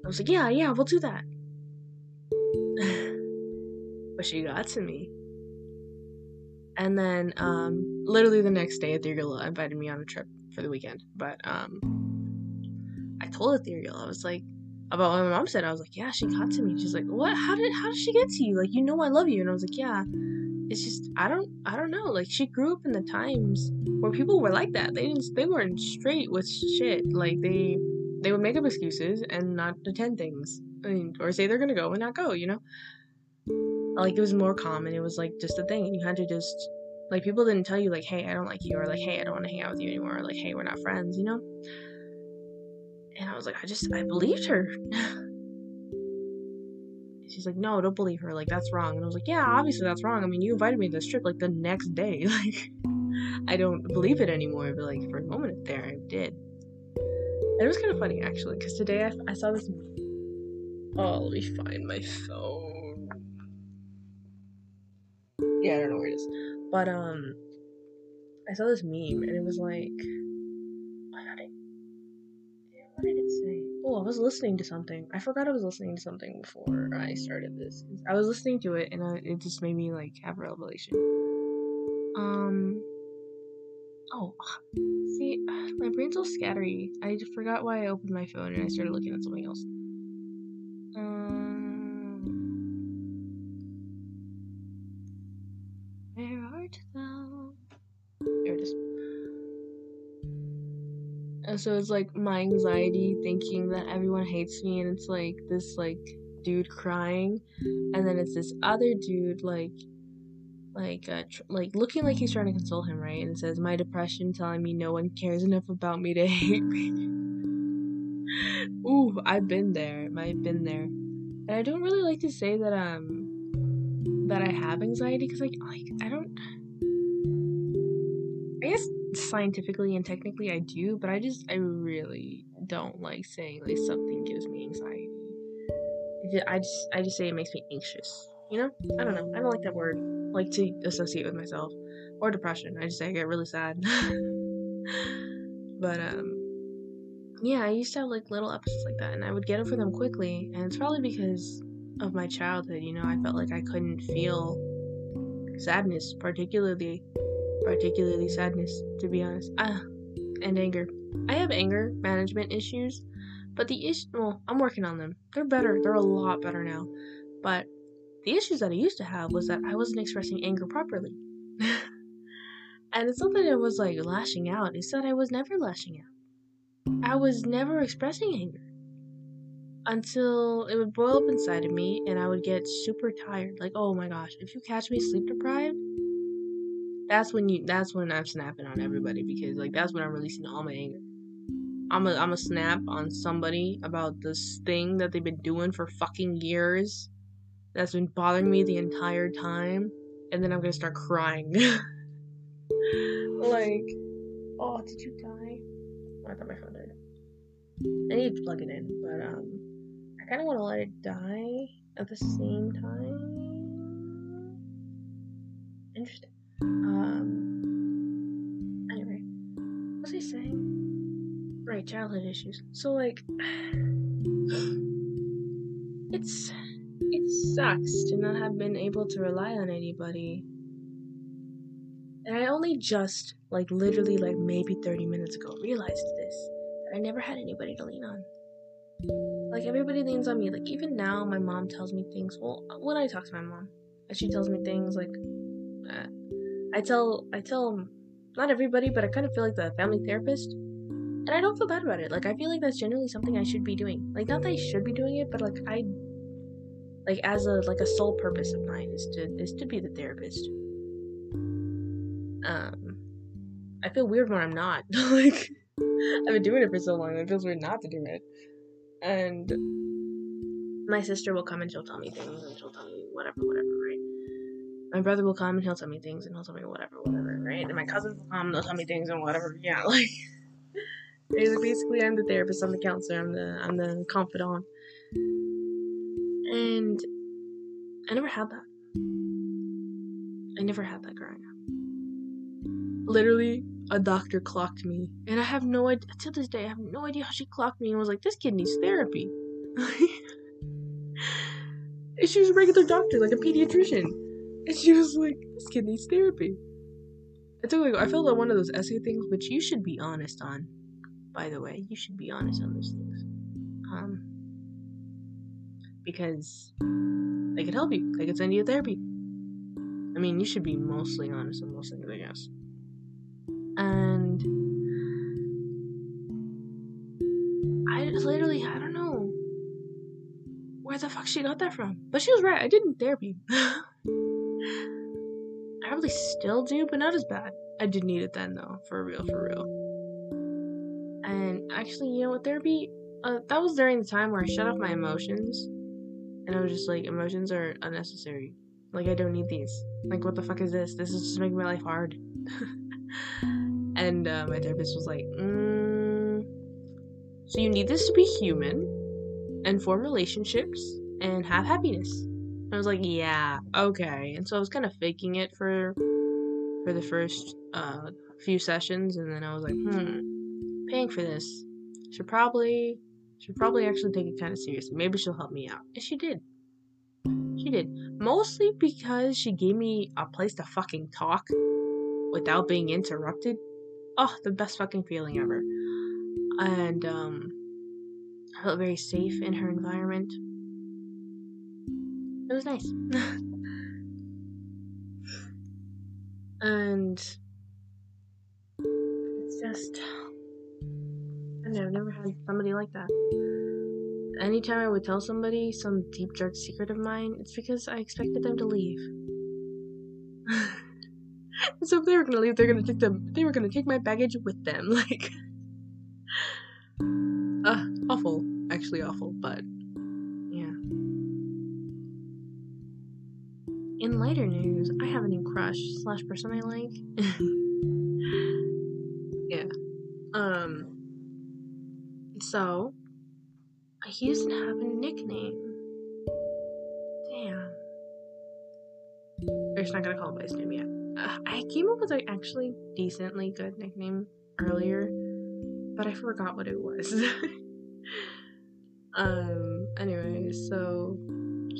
I was like, Yeah, yeah, we'll do that. [sighs] but she got to me. And then, um, literally the next day, Ethereal invited me on a trip for the weekend. But, um, told Ethereal, I was like, about what my mom said. I was like, yeah, she got to me. She's like, what? How did how did she get to you? Like, you know, I love you. And I was like, yeah it's just I don't I don't know. Like she grew up in the times where people were like that. They didn't they weren't straight with shit. Like they they would make up excuses and not attend things. I mean, or say they're gonna go and not go, you know? Like it was more common. It was like just a thing. And you had to just like people didn't tell you like, hey, I don't like you or like, hey, I don't want to hang out with you anymore, or like, hey, we're not friends, you know? And I was like, I just I believed her. she's like, no, don't believe her. Like, that's wrong. And I was like, yeah, obviously that's wrong. I mean, you invited me to this trip like the next day. [laughs] Like, I don't believe it anymore. But like, for a moment there, I did. It was kind of funny actually, because today I, I saw this. Oh, let me find my phone. Yeah, I don't know where it is. But, um, I saw this meme and it was like, what did it say? Oh, I was listening to something. I forgot I was listening to something before I started this. I was listening to it and I, it just made me like have a revelation. Um. Oh, see, my brain's all scattery. I forgot why I opened my phone and I started looking at something else. So it's like my anxiety thinking that everyone hates me, and it's like this like dude crying, and then it's this other dude like like uh, tr- like looking like he's trying to console him, right? And says my depression telling me no one cares enough about me to hate me. [laughs] Ooh, I've been there. I've been there, and I don't really like to say that um that I have anxiety because like like I don't. I guess scientifically and technically I do, but I just I really don't like saying like something gives me anxiety. I just I just say it makes me anxious. You know? I don't know. I don't like that word. Like to associate with myself or depression. I just say I get really sad. [laughs] but um yeah, I used to have like little episodes like that, and I would get over them quickly, and it's probably because of my childhood. You know, I felt like I couldn't feel sadness, particularly, particularly sadness, to be honest. Ah, and anger. I have anger management issues, but the issue, well, I'm working on them. They're better. They're a lot better now, but the issues that I used to have was that I wasn't expressing anger properly. [laughs] and it's not that I was like lashing out, it's that I was never lashing out. I was never expressing anger until it would boil up inside of me and I would get super tired. Like, oh my gosh, if you catch me sleep deprived, that's when you that's when I'm snapping on everybody because like that's when I'm releasing all my anger. I'm a I'm a snap on somebody about this thing that they've been doing for fucking years that's been bothering me the entire time and then I'm gonna start crying. [laughs] like oh did you die? Oh, I thought my phone died. I need to plug it in, but um I kinda wanna let it die at the same time. Interesting. Um. Anyway, what was I saying? Right, childhood issues. So like, [sighs] it's it sucks to not have been able to rely on anybody. And I only just, like, literally, like maybe 30 minutes ago, realized this that I never had anybody to lean on. Like, everybody leans on me. Like, even now, my mom tells me things. Well, when I talk to my mom, she tells me things like, uh, I tell I tell not everybody, but I kind of feel like the family therapist. And I don't feel bad about it. Like I feel like that's generally something I should be doing. Like not that I should be doing it, but like I like as a like a sole purpose of mine is to is to be the therapist. Um I feel weird when I'm not. [laughs] like I've been doing it for so long, it feels weird not to do it. And my sister will come and she'll tell me things and she'll tell me whatever, whatever? My brother will come and he'll tell me things and he'll tell me whatever, whatever, right? And my cousins will come and they'll tell me things and whatever. [laughs] Yeah, like basically I'm the therapist, I'm the counselor, I'm the I'm the confidant. And I never had that. I never had that growing up. Literally, a doctor clocked me, and I have no idea to this day. I have no idea how she clocked me and was like, "This kid needs therapy." [laughs] she was a regular doctor, like a pediatrician. And she was like, this kid needs therapy. I took like I filled out one of those essay things, which you should be honest on. By the way, you should be honest on those things. Um because they could help you. They could send you to therapy. I mean, you should be mostly honest on most things, I guess. And I literally, I don't know where the fuck she got that from. But she was right. I did in therapy. [laughs] I probably still do, but not as bad. I did need it then, though, for real, for real. And actually, you know what, therapy? Uh, that was during the time where I shut off my emotions, and I was just like, emotions are unnecessary. Like, I don't need these. Like, what the fuck is this? This is just making my life hard. [laughs] and uh, my therapist was like, mm, so you need this to be human and form relationships and have happiness. I was like, yeah, okay. And so I was kind of faking it for for the first uh, few sessions, and then I was like, hmm, paying for this should probably should probably actually take it kind of seriously. Maybe she'll help me out, and she did. She did mostly because she gave me a place to fucking talk without being interrupted. Oh, the best fucking feeling ever. And um, I felt very safe in her environment it was nice. and it's just I know, I've never had somebody like that. Anytime I would tell somebody some deep dark secret of mine, it's because I expected them to leave. [laughs] so if they were gonna leave, they're gonna take them they were gonna take my baggage with them. [laughs] Like [laughs] uh awful. Actually awful, but In lighter news, I have a new crush slash person I like. [laughs] yeah. Um. So, he doesn't have a nickname. Damn. We're not gonna call him by his name yet. Uh, I came up with an actually decently good nickname earlier, but I forgot what it was. [laughs] um, anyway, so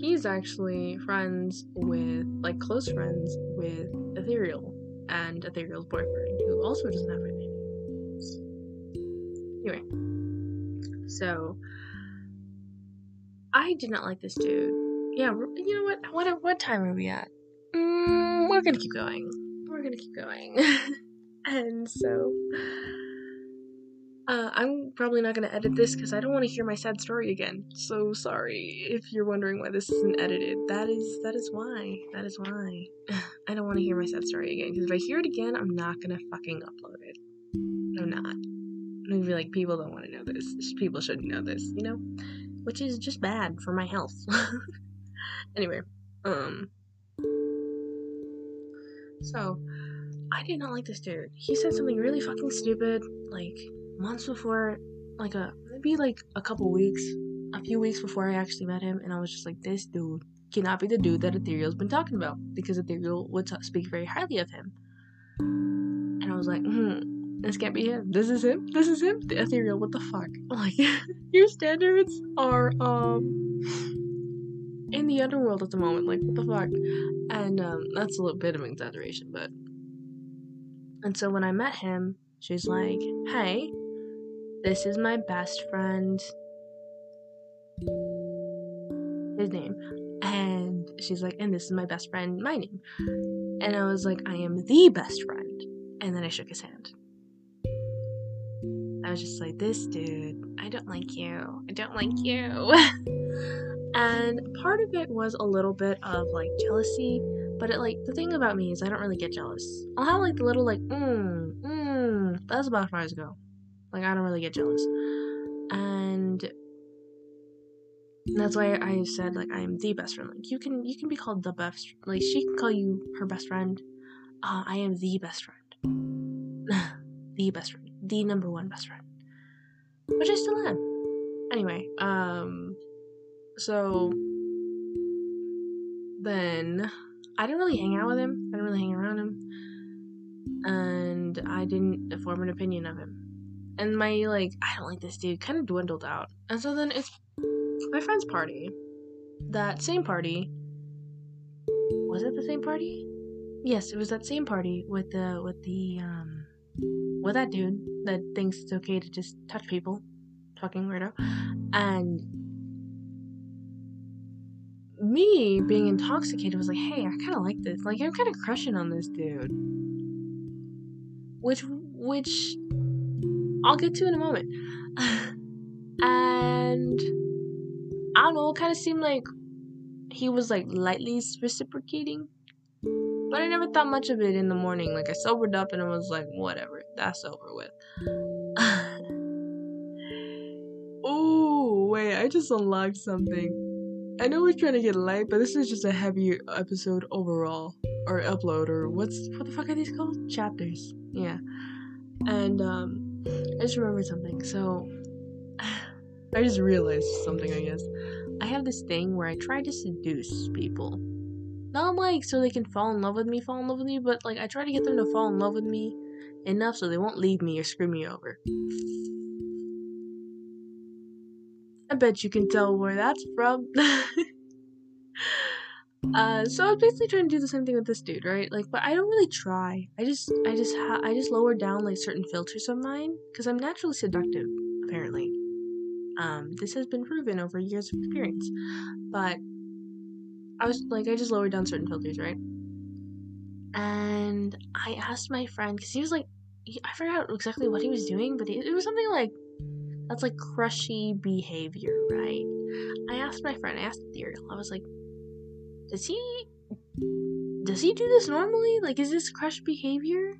he's actually friends with, like, close friends with Ethereal and Ethereal's boyfriend, who also doesn't have any names. Anyway, so I did not like this dude. Yeah, you know what? What what time are we at? Mm, we're gonna keep going. We're gonna keep going. [laughs] and so, uh, I'm probably not gonna edit this because I don't want to hear my sad story again. So sorry if you're wondering why this isn't edited. That is that is why. That is why. [sighs] I don't want to hear my sad story again because if I hear it again, I'm not gonna fucking upload it. I'm not. Maybe like people don't want to know this. People shouldn't know this, you know, which is just bad for my health. [laughs] anyway, um, so I did not like this dude. He said something really fucking stupid, like months before, like a maybe like a couple weeks, a few weeks before I actually met him, and I was just like, this dude cannot be the dude that Ethereal's been talking about because Ethereal would t- speak very highly of him. And I was like, hmm, this can't be him. This is him. This is him. The ethereal. What the fuck? [laughs] Like [laughs] your standards are um in the underworld at the moment. Like what the fuck? And um, that's a little bit of exaggeration, but. And so when I met him, she's like, "Hey, this is my best friend." His name. And she's like, and this is my best friend, my name. And I was like, I am the best friend. And then I shook his hand. I was just like, this dude, I don't like you. I don't like you. [laughs] and part of it was a little bit of like jealousy, but it like the thing about me is I don't really get jealous. I'll have like the little like, mm, mm, that's about as far as go. Like I don't really get jealous. And that's why I said like I am the best friend. Like you can you can be called the best like she can call you her best friend. Uh, I am the best friend. [laughs] the best friend the number one best friend. Which I still am. Anyway, um so then I didn't really hang out with him. I didn't really hang around him. And I didn't form an opinion of him. And my like, I don't like this dude kind of dwindled out. And so then it's my friend's party. That same party. Was it the same party? Yes, it was that same party with the with the um with that dude that thinks it's okay to just touch people. Fucking weirdo. And me being intoxicated was like, hey, I kind of like this. Like, I'm kind of crushing on this dude. Which, which, I'll get to in a moment. [sighs] and I don't know, it kind of seemed like he was like lightly reciprocating. But I never thought much of it in the morning. Like I sobered up and I was like, whatever, that's over with. [sighs] oh, wait, I just unlocked something. I know we're trying to get light, but this is just a heavy episode overall. Or upload, or what's what the fuck are these called? Chapters. Yeah. And um I just remembered something. So [sighs] I just realized something, I guess. I have this thing where I try to seduce people not like so they can fall in love with me, fall in love with me, but like I try to get them to fall in love with me enough so they won't leave me or screw me over. I bet you can tell where that's from. [laughs] uh, so I was basically trying to do the same thing with this dude, right? Like, but I don't really try. I just, I just, ha- I just lower down like certain filters of mine because I'm naturally seductive, apparently. Um, this has been proven over years of experience, but I was like, I just lowered down certain filters, right? And I asked my friend because he was like, he, I forgot exactly what he was doing, but it, it was something like that's like crushy behavior, right? I asked my friend, I asked Ethereal, I was like, does he does he do this normally? Like, is this crush behavior?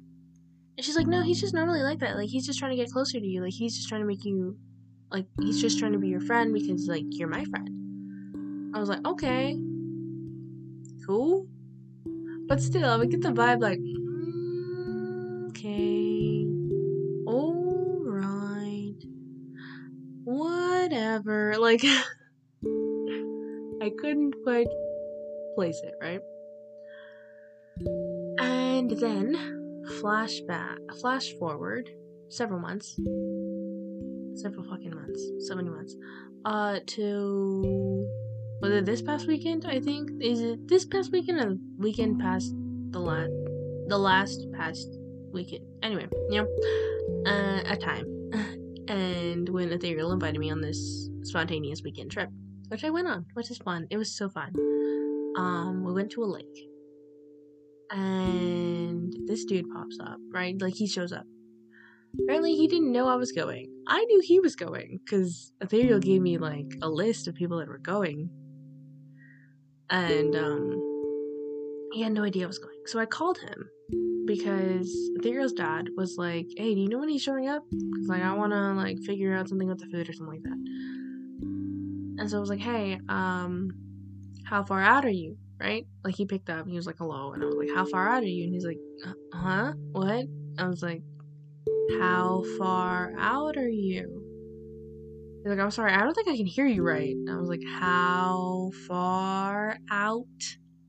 And she's like, no, he's just normally like that. Like, he's just trying to get closer to you. Like, he's just trying to make you, like, he's just trying to be your friend because, like, you're my friend. I was like, okay cool. But still, I would get the vibe like, mm, okay, alright, whatever. Like, [laughs] I couldn't quite place it, right? And then, flashback, flash forward several months. several fucking months, so many months, uh, to was it this past weekend? I think is it this past weekend or weekend past the last the last past weekend. Anyway, you know, uh, a time, [laughs] and when Ethereal invited me on this spontaneous weekend trip, which I went on, which is fun. It was so fun. Um, we went to a lake, and this dude pops up, right? Like he shows up. Apparently, he didn't know I was going. I knew he was going because Ethereal gave me like a list of people that were going, and um, he had no idea I was going. So I called him because Ethereal's dad was like, "Hey, do you know when he's showing up? Cause like I want to like figure out something with the food or something like that." And so I was like, "Hey, um, how far out are you?" Right? Like he picked up, and he was like, "Hello," and I was like, "How far out are you?" And he's like, uh, "Huh? What?" I was like, "How far out are you?" He's like, I'm sorry, I don't think I can hear you right. And I was like, How far out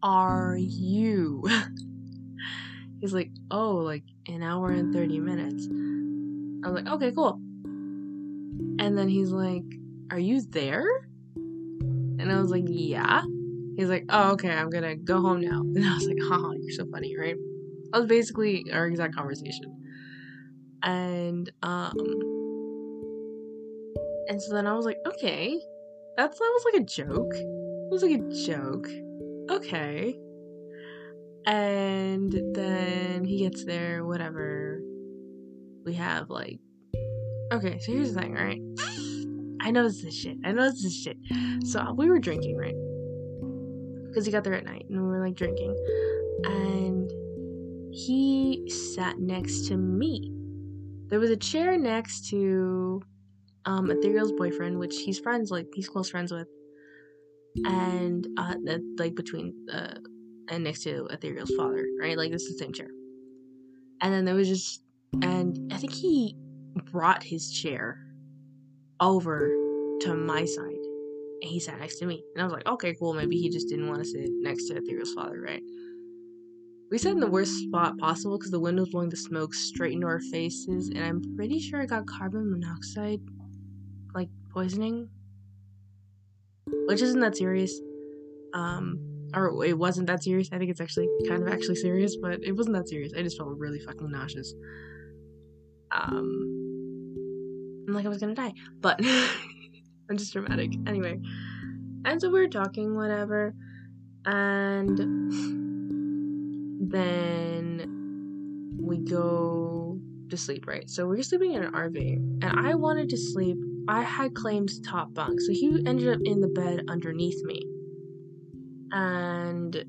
are you? [laughs] He's like, Oh, like an hour and 30 minutes. I was like, Okay, cool. And then he's like, Are you there? And I was like, Yeah. He's like, Oh, okay, I'm gonna go home now. [laughs] And I was like, Haha, you're so funny, right? That was basically our exact conversation. And, um, and so then I was like, okay, that's that was like a joke. It was like a joke. Okay. And then he gets there, whatever. We have like Okay, so here's the thing, right? I know this shit. I know this shit. So we were drinking, right? Because he got there at night and we were like drinking. And he sat next to me. There was a chair next to um, Ethereal's boyfriend, which he's friends like he's close friends with, and uh, like between uh, and next to Ethereal's father, right? Like this is the same chair. And then there was just, and I think he brought his chair over to my side, and he sat next to me, and I was like, okay, cool. Maybe he just didn't want to sit next to Ethereal's father, right? We sat in the worst spot possible because the wind was blowing the smoke straight into our faces, and I'm pretty sure I got carbon monoxide like poisoning, which isn't that serious. Um, or it wasn't that serious. I think it's actually kind of actually serious, but it wasn't that serious. I just felt really fucking nauseous. Um, I'm like I was gonna die, but [laughs] I'm just dramatic. Anyway, and so we were talking, whatever, and then we go to sleep, right? So we're sleeping in an RV, and I wanted to sleep I had claimed top bunk, so he ended up in the bed underneath me. And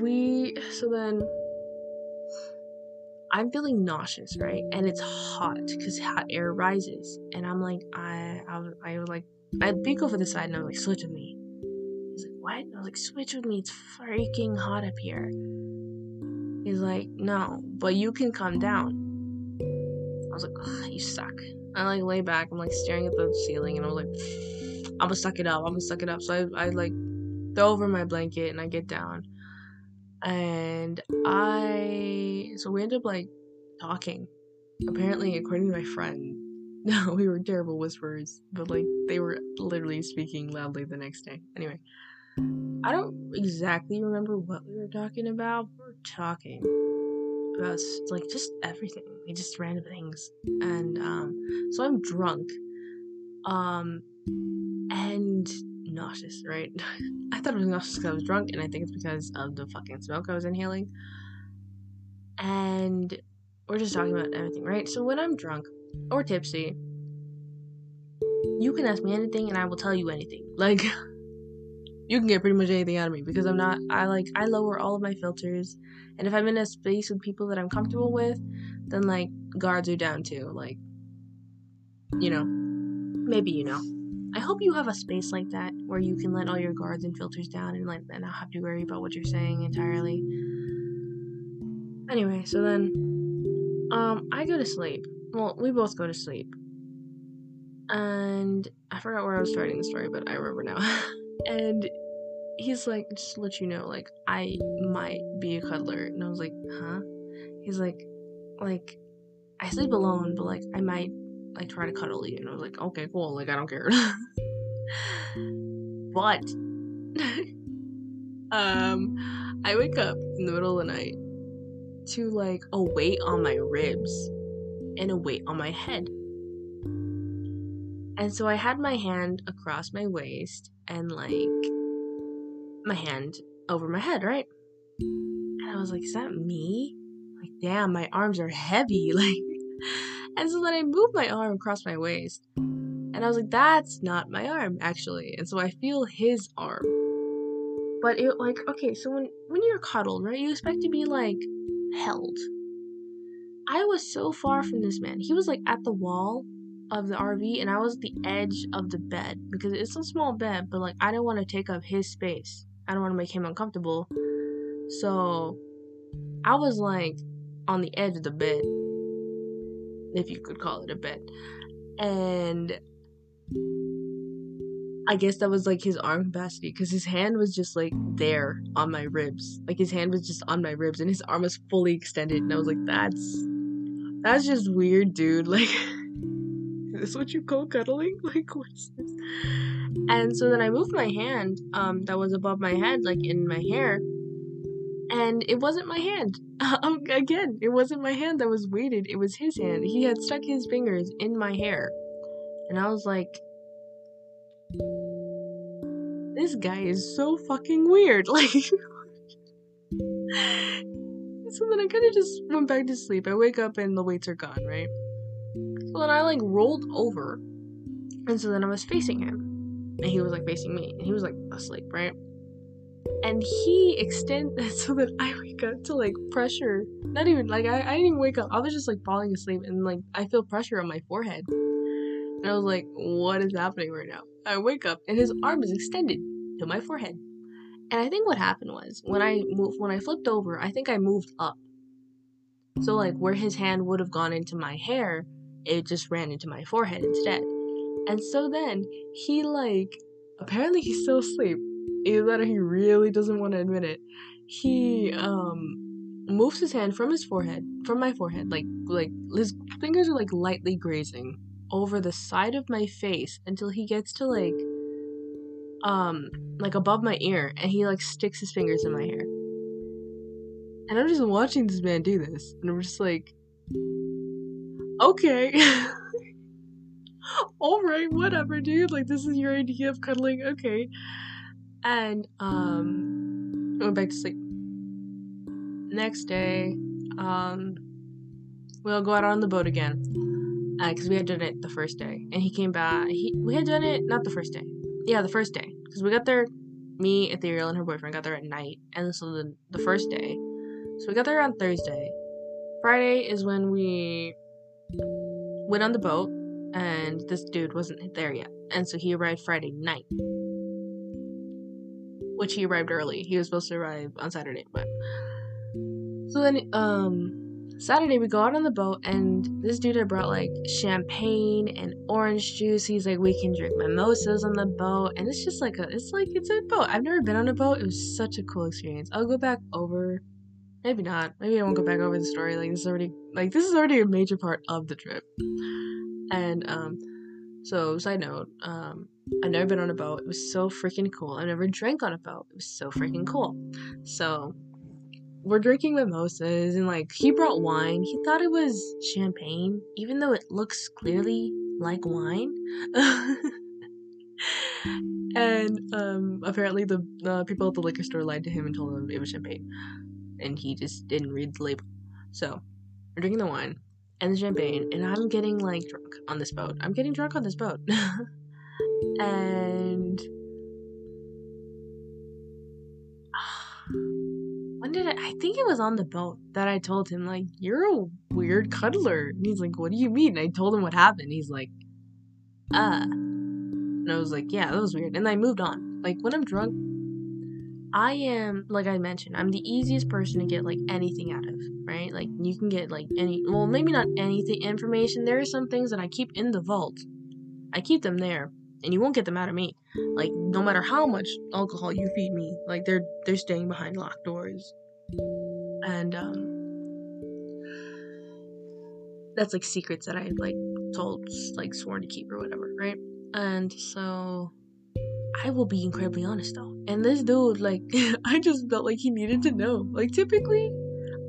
we, so then I'm feeling nauseous, right? And it's hot because hot air rises. And I'm like, I, I, was, I was like, I peek over the side and I'm like, switch with me. He's like, what? I was like, switch with me. It's freaking hot up here. He's like, no, but you can come down. I was like, you suck. I like lay back, I'm like staring at the ceiling, and I was like, I'm gonna suck it up, I'm gonna suck it up. So I, I like throw over my blanket and I get down. And I, so we end up like talking. Apparently, according to my friend, [laughs] no, we were terrible whisperers, but like they were literally speaking loudly the next day. Anyway, I don't exactly remember what we were talking about. We were talking about like just everything, like just random things. And um, so I'm drunk, um, and nauseous. Right? [laughs] I thought it was nauseous because I was drunk, and I think it's because of the fucking smoke I was inhaling. And we're just talking about everything, right? So when I'm drunk or tipsy, you can ask me anything, and I will tell you anything. [laughs] Like. you can get pretty much anything out of me because I'm not I like I lower all of my filters and if I'm in a space with people that I'm comfortable with, then like guards are down too. Like you know, maybe you know. I hope you have a space like that where you can let all your guards and filters down and like not have to worry about what you're saying entirely. Anyway, so then um I go to sleep. Well, we both go to sleep. And I forgot where I was starting the story, but I remember now. [laughs] and he's like, just to let you know, like, I might be a cuddler. And I was like, huh? He's like, like, I sleep alone, but like I might like try to cuddle you. And I was like, okay, cool. Like I don't care. [laughs] but [laughs] um, I wake up in the middle of the night to like a weight on my ribs and a weight on my head. And so I had my hand across my waist and like my hand over my head, right? And I was like, is that me? Like, damn, my arms are heavy. [laughs] Like, and so then I moved my arm across my waist. And I was like, that's not my arm, actually. And so I feel his arm. But it like, okay, so when when you're cuddled, right, you expect to be like held. I was so far from this man. He was like at the wall of the RV and I was at the edge of the bed because it's a small bed, but like I didn't want to take up his space. I don't want to make him uncomfortable. So I was like on the edge of the bed, if you could call it a bed. And I guess that was like his arm capacity because his hand was just like there on my ribs. Like his hand was just on my ribs and his arm was fully extended. And I was like, that's that's just weird, dude. [laughs] Like, is this what you call cuddling? [laughs] Like, what's this? And so then I moved my hand um, that was above my head, like in my hair, and it wasn't my hand. [laughs] Um, again, it wasn't my hand that was weighted, it was his hand. He had stuck his fingers in my hair. And I was like, this guy is so fucking weird. [laughs] Like, so then I kind of just went back to sleep. I wake up and the weights are gone, right? So then I like rolled over, and so then I was facing him, and he was like facing me, and he was like asleep, right? And he extended [laughs] so that I wake up to like pressure. Not even like I, I didn't even wake up. I was just like falling asleep, and like I feel pressure on my forehead. And I was like, what is happening right now? I wake up and his arm is extended to my forehead. And I think what happened was when I moved when I flipped over, I think I moved up. So like where his hand would have gone into my hair, it just ran into my forehead instead. And so then he like apparently he's still asleep. Either that he really doesn't want to admit it. He um moves his hand from his forehead, from my forehead, like like his fingers are like lightly grazing over the side of my face until he gets to like um like above my ear and he like sticks his fingers in my hair. And I'm just watching this man do this and I'm just like okay. [laughs] Alright, whatever, dude. Like this is your idea of cuddling, okay. And um I went back to sleep. Next day, um we'll go out on the boat again. Because uh, we had done it the first day. And he came back. He, we had done it, not the first day. Yeah, the first day. Because we got there, me, Ethereal, and her boyfriend got there at night. And so the, the first day. So we got there on Thursday. Friday is when we went on the boat. And this dude wasn't there yet. And so he arrived Friday night. Which he arrived early. He was supposed to arrive on Saturday, but. So then, um, Saturday we go out on the boat and this dude had brought like champagne and orange juice. He's like, we can drink mimosas on the boat, and it's just like a, it's like it's a boat. I've never been on a boat. It was such a cool experience. I'll go back over, maybe not. Maybe I won't go back over the story. Like this is already like this is already a major part of the trip. And um, so side note, um, I've never been on a boat. It was so freaking cool. I never drank on a boat. It was so freaking cool. So we're drinking mimosas and like he brought wine. He thought it was champagne, even though it looks clearly like wine. [laughs] and um, apparently the uh, people at the liquor store lied to him and told him it was champagne, and he just didn't read the label. So we're drinking the wine and the champagne, and I'm getting like drunk on this boat. I'm getting drunk on this boat, [laughs] and [sighs] when did it? I think it was on the boat that I told him, like, you're a weird cuddler. And he's like, what do you mean? And I told him what happened. He's like, uh. And I was like, yeah, that was weird. And I moved on. Like, when I'm drunk, I am, like I mentioned, I'm the easiest person to get, like, anything out of, right? Like, you can get, like, any, well, maybe not anything, information. There are some things that I keep in the vault. I keep them there and you won't get them out of me. Like no matter how much alcohol you feed me, like they're they're staying behind locked doors. And um that's like secrets that I like told, like sworn to keep or whatever, right? And so I will be incredibly honest though. And this dude, like, [laughs] I just felt like he needed to know. Like, typically,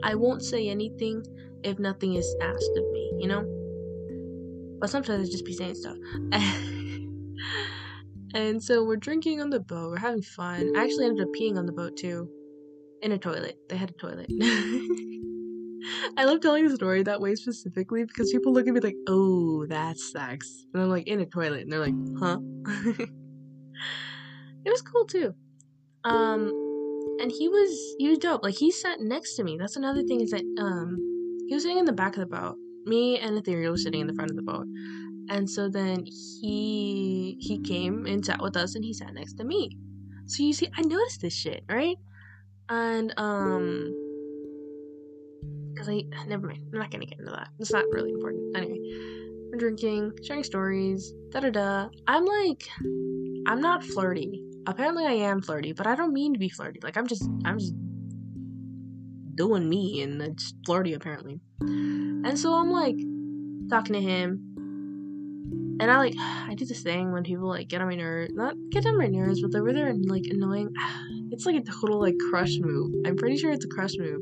I won't say anything if nothing is asked of me, you know? But sometimes I just be saying stuff. [laughs] and so we're drinking on the boat, we're having fun. I actually ended up peeing on the boat too. In a toilet. They had a toilet. [laughs] I love telling the story that way specifically because people look at me like, oh, that sucks. And I'm like, in a toilet. And they're like, huh? It was cool too. Um, and he was he was dope. Like he sat next to me. That's another thing is that um he was sitting in the back of the boat. Me and Ethereal were sitting in the front of the boat. And so then he he came and sat with us and he sat next to me. So you see, I noticed this shit, right? And um because I never mind. I'm not gonna get into that. It's not really important. Anyway, we're drinking, sharing stories, da da da. I'm like, I'm not flirty. Apparently, I am flirty, but I don't mean to be flirty. Like I'm just, I'm just doing me, and it's flirty apparently. And so I'm like talking to him, and I like [sighs] I do this thing when people like get on my nerves, not get on my nerves, but they're really like annoying. [sighs] It's like a total like crush move. I'm pretty sure it's a crush move.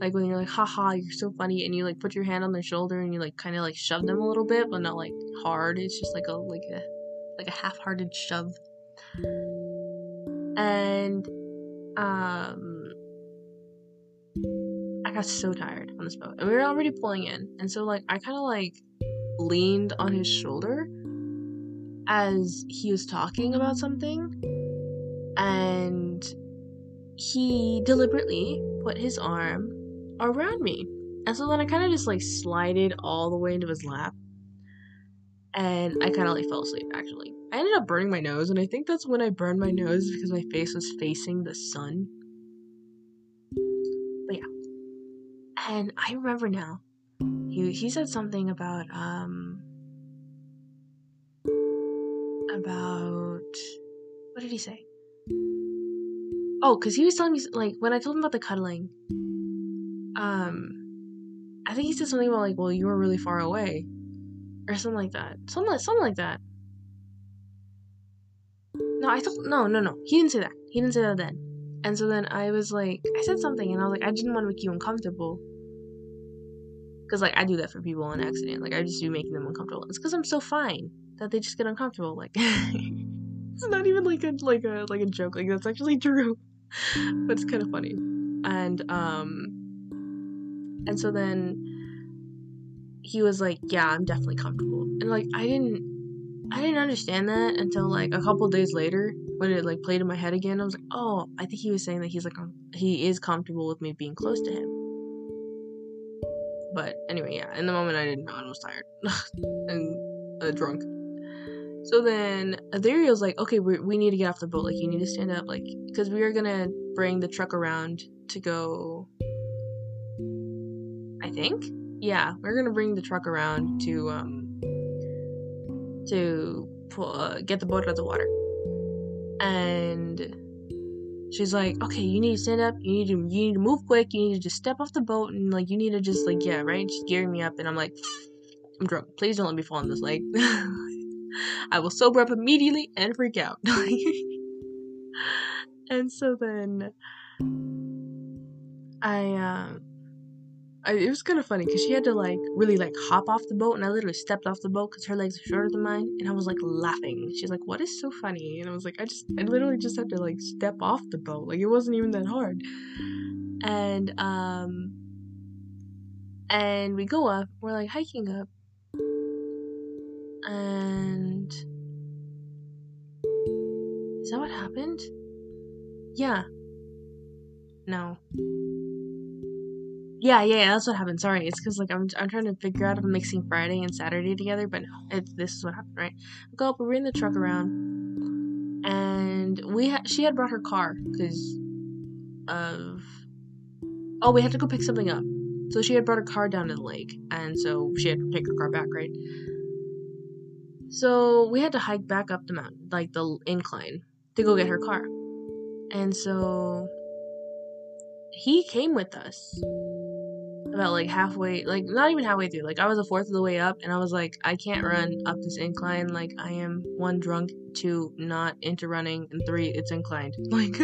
Like when you're like, haha, you're so funny, and you like put your hand on their shoulder and you like kind of like shove them a little bit, but not like hard. It's just like a like a like a half-hearted shove. And um, I got so tired on this boat, and we were already pulling in, and so like I kind of like leaned on his shoulder as he was talking about something, and he deliberately put his arm around me. And so then I kind of just like slided all the way into his lap. And I kind of like fell asleep actually. I ended up burning my nose, and I think that's when I burned my nose because my face was facing the sun. But yeah. And I remember now. He he said something about um about what did he say? Oh, because he was telling me like when I told him about the cuddling, um, I think he said something about like, well, you were really far away, or something like that. Something like something like that. No, I thought no, no, no. He didn't say that. He didn't say that then. And so then I was like, I said something, and I was like, I didn't want to make you uncomfortable. Cause like I do that for people on accident. Like I just do making them uncomfortable. It's because I'm so fine that they just get uncomfortable. Like [laughs] it's not even like a like a like a joke. Like that's actually true. [laughs] but it's kind of funny. And um and so then he was like, "Yeah, I'm definitely comfortable." And like I didn't I didn't understand that until like a couple days later when it like played in my head again. I was like, "Oh, I think he was saying that he's like he is comfortable with me being close to him." But anyway, yeah, in the moment I didn't know I was tired [laughs] and uh, drunk. So then Ethereal's like, okay, we, we need to get off the boat. Like, you need to stand up. Like, because we are gonna bring the truck around to go I think. Yeah, we're gonna bring the truck around to um to pull, uh, get the boat out of the water. And she's like, "Okay, you need to stand up. You need to you need to move quick. You need to just step off the boat and like you need to just like yeah, right." She's gearing me up, and I'm like, "I'm drunk. Please don't let me fall on this lake. [laughs] I will sober up immediately and freak out." [laughs] and so then I um I, it was kind of funny because she had to like really like hop off the boat, and I literally stepped off the boat because her legs are shorter than mine, and I was like laughing. She's like, "What is so funny?" And I was like, "I just, I literally just had to like step off the boat. Like it wasn't even that hard." And um, and we go up. We're like hiking up, and is that what happened? Yeah. No. Yeah, yeah, that's what happened. Sorry, it's because like I'm I'm trying to figure out if I'm mixing Friday and Saturday together, but no, it, this is what happened, right? We go up, we're in the truck around, and we had she had brought her car because of oh we had to go pick something up, so she had brought her car down to the lake, and so she had to take her car back, right? So we had to hike back up the mountain, like the incline, to go get her car, and so he came with us about like halfway, like not even halfway through. Like I was a fourth of the way up, and I was like, I can't run up this incline. Like I am one drunk, two not into running, and three it's inclined. [laughs] Like,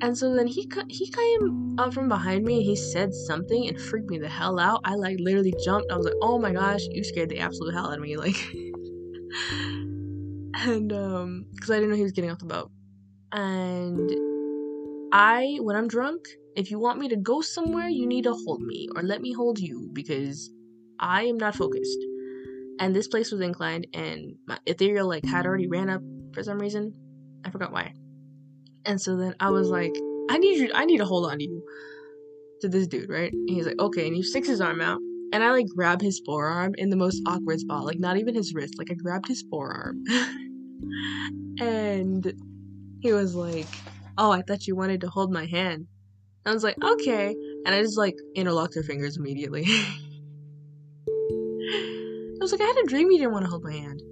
and so then he he came up from behind me and he said something and freaked me the hell out. I like literally jumped. I was like, oh my gosh, you scared the absolute hell out of me. [laughs] Like, and um, because I didn't know he was getting off the boat, and I when I'm drunk if you want me to go somewhere, you need to hold me or let me hold you because I am not focused. And this place was inclined, and my ethereal like had already ran up for some reason. I forgot why. And so then I was like, I need you. I need to hold on to you, to this dude, right? And he's like, okay. And he sticks his arm out, and I like grab his forearm in the most awkward spot, like not even his wrist. Like I grabbed his forearm, [laughs] and he was like, "Oh, I thought you wanted to hold my hand." I was like, okay. And I just like interlocked her fingers immediately. [laughs] I was like, I had a dream you didn't want to hold my hand.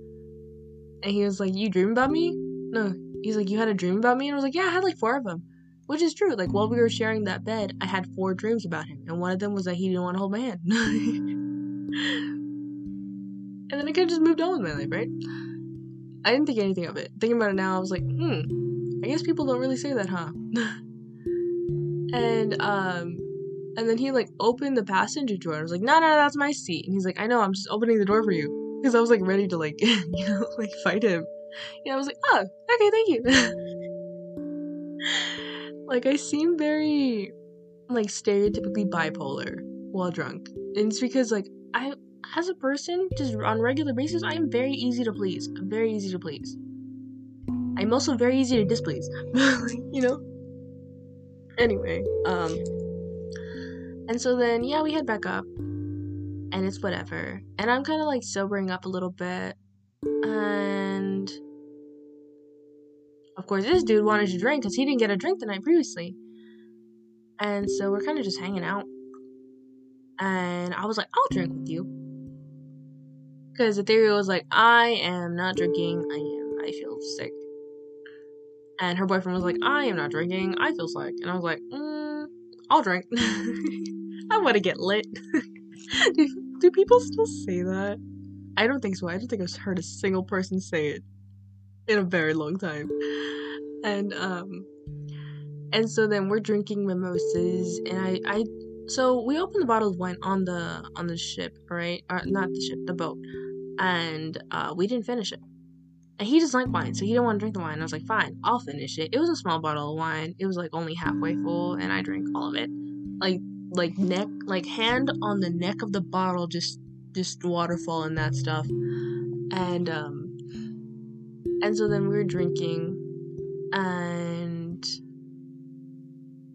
And he was like, You dream about me? No. He's like, You had a dream about me? And I was like, Yeah, I had like four of them. Which is true. Like, while we were sharing that bed, I had four dreams about him. And one of them was that he didn't want to hold my hand. [laughs] and then I kind of just moved on with my life, right? I didn't think anything of it. Thinking about it now, I was like, Hmm, I guess people don't really say that, huh? [laughs] and um and then he like opened the passenger door I was like, no, no, that's my seat. And he's like, I know, I'm just opening the door for you. Because I was like ready to like, [laughs] you know, like fight him. Yeah, I was like, oh, okay, thank you. [laughs] like I seem very like stereotypically bipolar while drunk. And it's because like I as a person, just on regular basis, I am very easy to please. I'm very easy to please. I'm also very easy to displease. [laughs] you know? Anyway, um, and so then, yeah, we head back up, and it's whatever. And I'm kind of like sobering up a little bit, and of course, this dude wanted to drink because he didn't get a drink the night previously. And so we're kind of just hanging out. And I was like, I'll drink with you. Because Ethereal was like, I am not drinking. I am. I feel sick. And her boyfriend was like, I am not drinking. I feel sick. And I was like, mm, I'll drink. [laughs] I want to get lit. [laughs] do, do people still say that? I don't think so. I don't think I've heard a single person say it in a very long time. And um and so then we're drinking mimosas and I I so we opened the bottle of wine on the on the ship, right? Or not the ship, the boat. And uh we didn't finish it. And he doesn't like wine, so he didn't want to drink the wine. I was like, fine, I'll finish it. It was a small bottle of wine. It was like only halfway full, and I drank all of it. Like like neck like hand on the neck of the bottle, just just waterfall and that stuff. And um and so then we were drinking and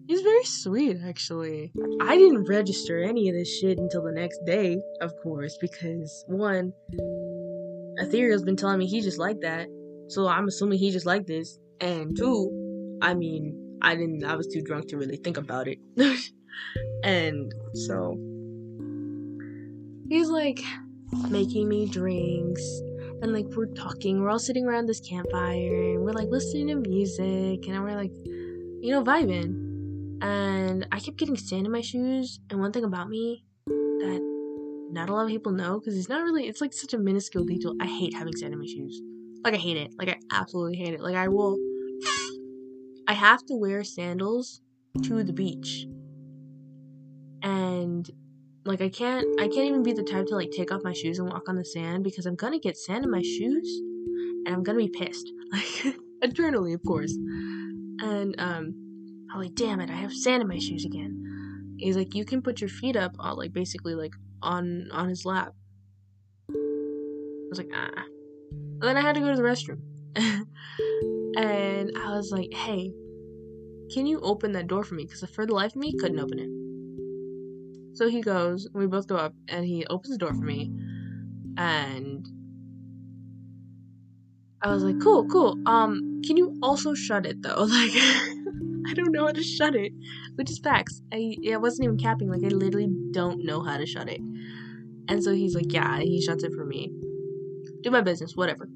he's very sweet actually. I didn't register any of this shit until the next day, of course, because one Ethereal's been telling me he just like that, so I'm assuming he just like this. And two, I mean, I didn't. I was too drunk to really think about it. [laughs] and so he's like making me drinks and like we're talking we're all sitting around this campfire and we're like listening to music and we're like you know vibing and i kept getting sand in my shoes and one thing about me not a lot of people know because it's not really it's like such a minuscule detail. I hate having sand in my shoes. Like i hate it. Like i absolutely hate it. Like i will i have to wear sandals to the beach. And like i can't i can't even be the type to like take off my shoes and walk on the sand because i'm gonna get sand in my shoes and i'm gonna be pissed. [laughs] Like eternally of course. And um like damn it i have sand in my shoes again. He's like you can put your feet up on uh, like basically like on on his lap. I was like, ah. And then I had to go to the restroom. [laughs] and I was like, hey, can you open that door for me? Because for the life of me, couldn't open it. So he goes, we both go up, and he opens the door for me. And I was like, cool, cool. Um, can you also shut it though? [laughs] Like, [laughs] I don't know how to shut it, which is facts. I I wasn't even capping. Like I literally don't know how to shut it. And so he's like, yeah, he shuts it for me. Do my business, whatever.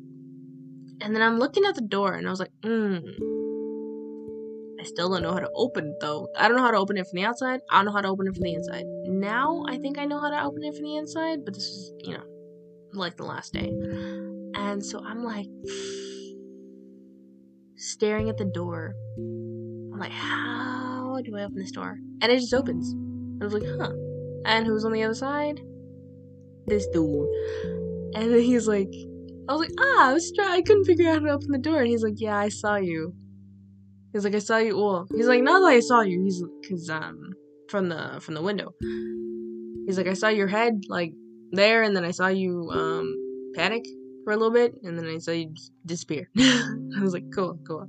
And then I'm looking at the door, and I was like, hmm. I still don't know how to open it though. I don't know how to open it from the outside. I don't know how to open it from the inside. Now I think I know how to open it from the inside, but this is, you know, like the last day. And so I'm like [sighs] staring at the door. Like, how do I open this door? And it just opens. I was like, huh. And who's on the other side? This dude. And then he's like, I was like, ah, I was trying, I couldn't figure out how to open the door. And he's like, yeah, I saw you. He's like, I saw you. Well, he's like, not that I saw you. He's cause um from the from the window. He's like, I saw your head like there, and then I saw you um panic for a little bit, and then I saw you disappear. [laughs] I was like, cool, cool.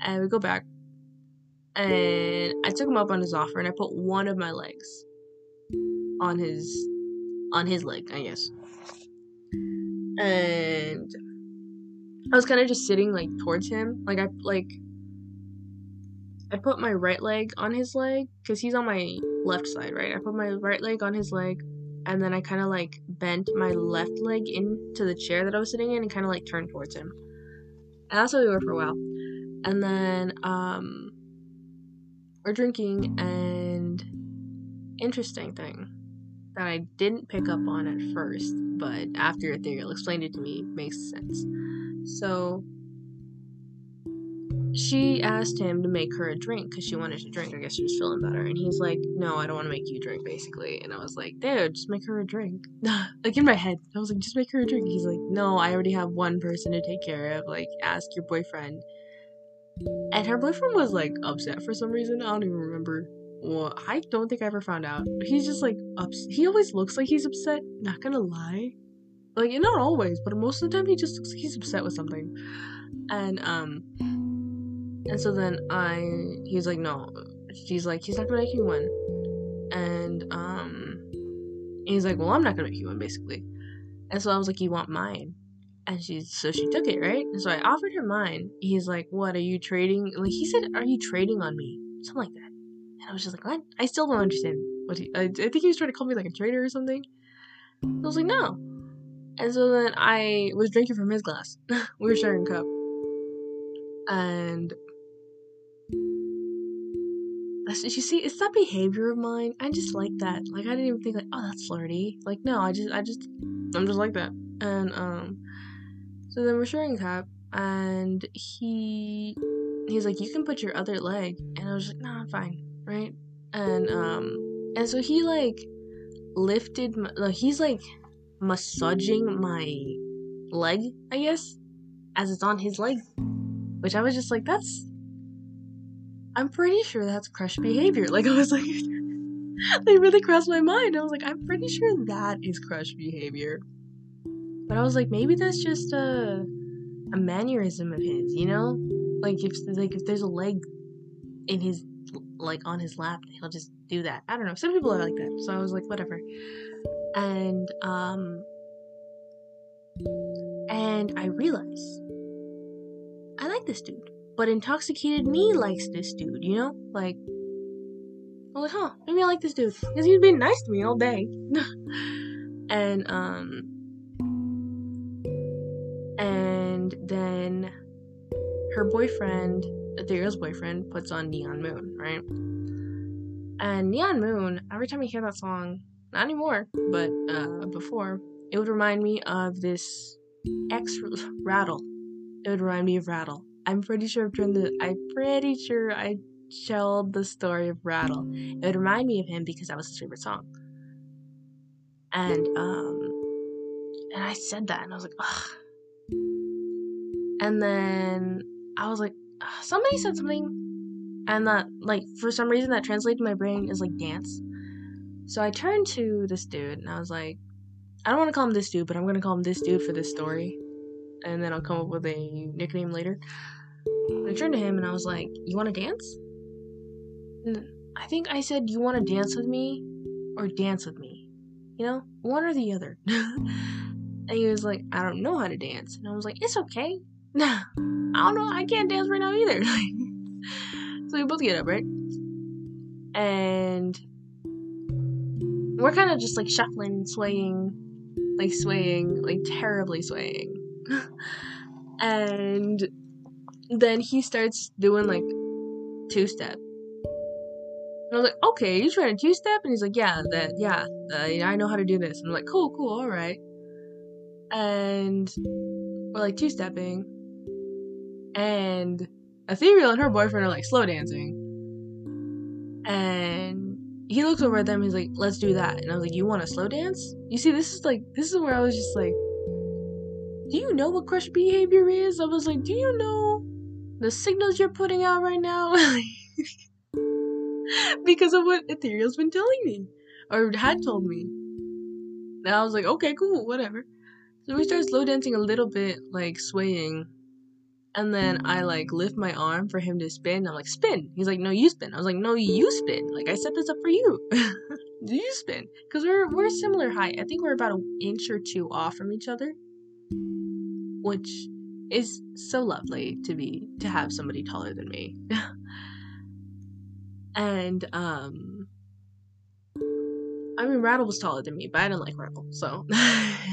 And we go back, and I took him up on his offer, and I put one of my legs on his on his leg, I guess. And I was kind of just sitting like towards him, like I like I put my right leg on his leg because he's on my left side, right? I put my right leg on his leg, and then I kind of like bent my left leg into the chair that I was sitting in and kind of like turned towards him. And that's how we were for a while. And then um, we're drinking, and interesting thing that I didn't pick up on at first, but after Ethereal explained it to me, makes sense. So she asked him to make her a drink because she wanted to drink. I guess she was feeling better. And he's like, No, I don't want to make you drink, basically. And I was like, Dude, just make her a drink. [laughs] like in my head, I was like, Just make her a drink. He's like, No, I already have one person to take care of. Like, ask your boyfriend. And her boyfriend was like upset for some reason. I don't even remember. Well, I don't think I ever found out. He's just like ups. He always looks like he's upset. Not gonna lie, like not always, but most of the time he just looks like he's upset with something. And um, and so then I, he's like, no. She's like, he's not gonna make you one. And um, he's like, well, I'm not gonna make you one, basically. And so I was like, you want mine? And she, so she took it, right? And so I offered her mine. He's like, what? Are you trading? Like he said, are you trading on me? Something like that. And I was just like, what? I still don't understand what he. I, I think he was trying to call me like a traitor or something. I was like, no. And so then I was drinking from his glass. [laughs] we were sharing a cup. And that's you see, it's that behavior of mine. I just like that. Like I didn't even think like, oh, that's flirty. Like no, I just, I just, I'm just like that. And um, so then we're sharing a cup, and he, he's like, you can put your other leg, and I was like, no, nah, I'm fine, right? And um, and so he like lifted, my, like, he's like massaging my leg, I guess, as it's on his leg, which I was just like, that's I'm pretty sure that's crush behavior. [laughs] Like I was like, [laughs] they really crossed my mind. I was like, I'm pretty sure that is crush behavior. But I was like, maybe that's just a a mannerism of his, you know? Like if like if there's a leg in his like on his lap, he'll just do that. I don't know. Some people are like that. So I was like, whatever. And um and I realized I like this dude. But intoxicated me likes this dude, you know? Like, I was like, huh, maybe I like this dude. Because he's been nice to me all day. [laughs] and, um, and then her boyfriend, Ethereal's boyfriend, puts on Neon Moon, right? And Neon Moon, every time I hear that song, not anymore, but uh, before, it would remind me of this X [laughs] Rattle. It would remind me of Rattle. I'm pretty sure I've turned the. I'm pretty sure I told the story of Rattle. It would remind me of him because that was his favorite song. And um, and I said that, and I was like, ugh. And then I was like, somebody said something, and that like for some reason that translated my brain is like dance. So I turned to this dude, and I was like, I don't want to call him this dude, but I'm gonna call him this dude for this story, and then I'll come up with a nickname later. I turned to him and I was like, You want to dance? And I think I said, You want to dance with me or dance with me? You know, one or the other. [laughs] and he was like, I don't know how to dance. And I was like, It's okay. [laughs] I don't know. I can't dance right now either. [laughs] so we both get up, right? And we're kind of just like shuffling, swaying, like swaying, like terribly swaying. [laughs] and then he starts doing like two step. And I was like, okay, you trying to two step? And he's like, yeah, that, yeah, uh, I know how to do this. And I'm like, cool, cool, all right. And we're like two stepping, and Ethereal and her boyfriend are like slow dancing. And he looks over at them. He's like, "Let's do that." And I was like, "You want to slow dance?" You see, this is like this is where I was just like, "Do you know what crush behavior is?" I was like, "Do you know the signals you're putting out right now?" [laughs] because of what Ethereal's been telling me or had told me. And I was like, "Okay, cool, whatever." So we start slow dancing a little bit, like swaying and then I like lift my arm for him to spin. I'm like, spin. He's like, no, you spin. I was like, no, you spin. Like I set this up for you. [laughs] you spin. Cause we're we're similar height. I think we're about an inch or two off from each other. Which is so lovely to be to have somebody taller than me. [laughs] and um I mean Rattle was taller than me, but I didn't like Rattle, so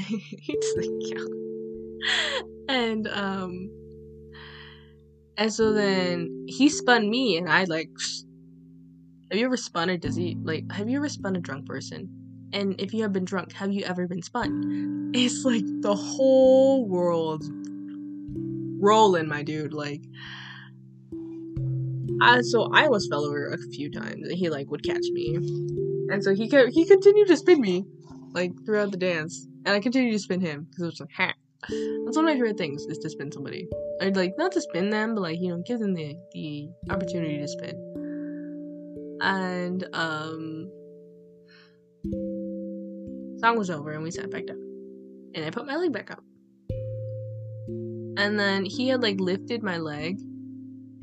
he doesn't count. And um and so then he spun me, and I like. Have you ever spun a dizzy? Like, have you ever spun a drunk person? And if you have been drunk, have you ever been spun? It's like the whole world rolling, my dude. Like, I, so I almost fell over a few times, and he like would catch me, and so he kept he continued to spin me, like throughout the dance, and I continued to spin him because it was like, [laughs] ha. That's one of my favorite things is to spin somebody. Like not to spin them, but like you know, give them the the opportunity to spin. And um, song was over, and we sat back down, and I put my leg back up. And then he had like lifted my leg,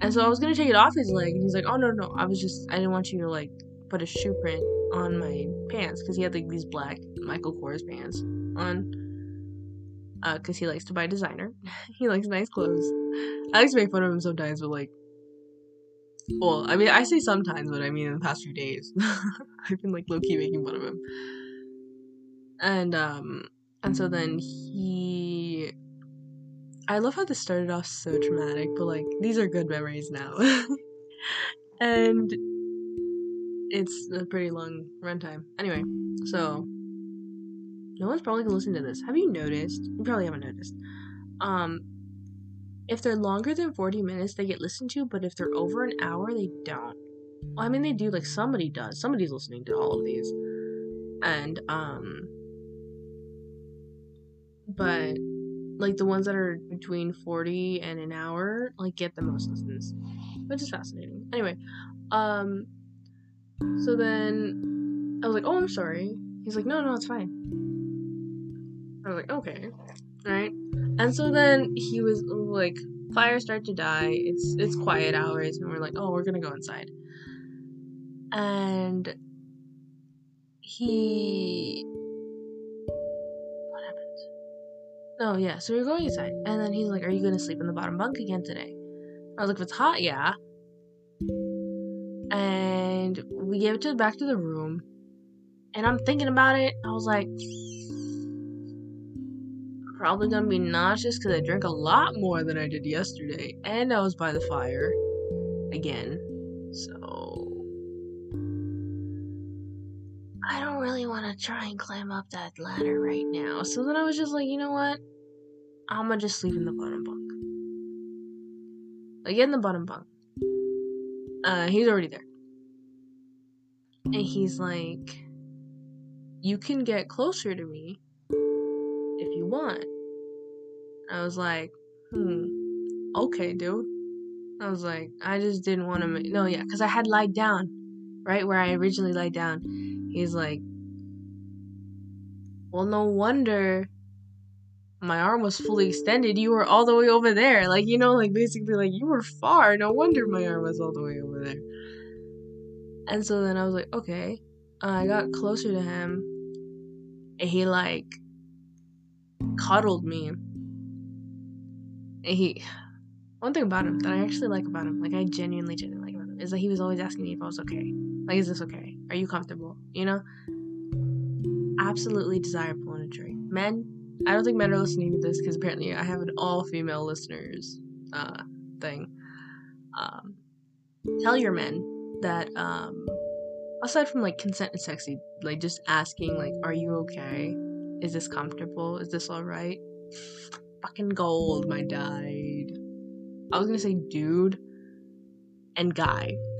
and so I was gonna take it off his leg, and he's like, "Oh no, no, I was just I didn't want you to like put a shoe print on my pants because he had like these black Michael Kors pants on." Uh because uh, he likes to buy designer. [laughs] he likes nice clothes. I like to make fun of him sometimes, but like, well, I mean, I say sometimes, but I mean in the past few days, [laughs] I've been like low key making fun of him. And um, and so then he, I love how this started off so traumatic, but like these are good memories now, [laughs] and it's a pretty long runtime. Anyway, so no one's probably gonna listen to this. Have you noticed? You probably haven't noticed. Um, if they're longer than 40 minutes, they get listened to, but if they're over an hour, they don't. Well, I mean, they do, like, somebody does. Somebody's listening to all of these. And, um, but, like, the ones that are between 40 and an hour, like, get the most listens, which is fascinating. Anyway, um, so then I was like, oh, I'm sorry. He's like, no, no, it's fine. I was like, okay, right. And so then he was like, fire start to die. It's it's quiet hours, and we're like, oh, we're gonna go inside. And he, what happened? Oh yeah, so we are going inside, and then he's like, "Are you gonna sleep in the bottom bunk again today?" I was like, "If it's hot, yeah." And we gave it to back to the room, and I'm thinking about it. I was like, probably gonna be nauseous because I drank a lot more than I did yesterday, and I was by the fire again. So I don't really want to try and climb up that ladder right now. So then I was just like, you know what? I'm gonna just sleep in the bottom bunk. Like in the bottom bunk. Uh, he's already there. And he's like, You can get closer to me if you want. I was like, hmm, okay, dude. I was like, I just didn't want to. Make- no, yeah, because I had lied down, right where I originally lied down. He's like, well, no wonder my arm was fully extended. You were all the way over there. Like, you know, like basically, like, you were far. No wonder my arm was all the way over there. And so then I was like, okay. Uh, I got closer to him. And he, like, coddled me. And he one thing about him that I actually like about him, like I genuinely, genuinely like about him, is that he was always asking me if I was okay. Like, is this okay? Are you comfortable? You know? Absolutely desirable in a tree. Men, I don't think men are listening to this because apparently I have an all female listeners uh thing. Um tell your men that um aside from like consent is sexy, like just asking like, are you okay? Is this comfortable? Is this alright? Fucking gold, my died. I was gonna say dude and guy. [laughs]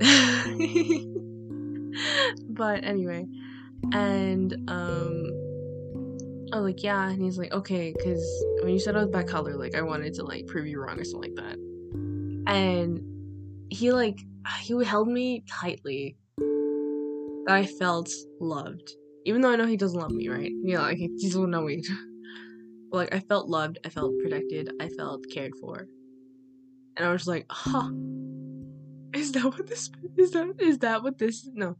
but anyway. And um I was like, yeah, and he's like, okay, because when you said I was bicolor, like I wanted to like prove you wrong or something like that. And he like [sighs] he held me tightly that I felt loved. Even though I know he doesn't love me, right? Yeah, like he doesn't know me. but like I felt loved, I felt protected, I felt cared for. And I was like, huh. Is that what this is that is that what this no.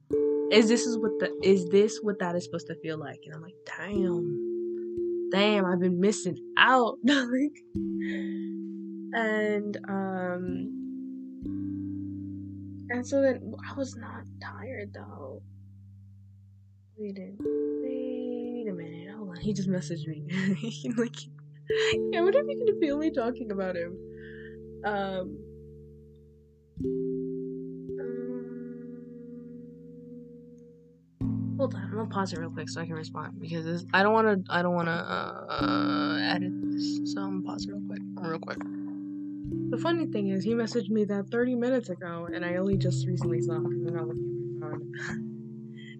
Is this is what the is this what that is supposed to feel like? And I'm like, damn. Damn, I've been missing out. [laughs] like and um and so then I was not tired though. Wait a, wait a minute. Hold on. He just messaged me. [laughs] like, yeah, if you can feel me talking about him? Um hold on, I'm gonna pause it real quick so I can respond because this, I don't want to. I don't want to uh, edit this, so I'm gonna pause it real quick, real quick. The funny thing is, he messaged me that 30 minutes ago, and I only just recently saw him. I'm not looking at my phone.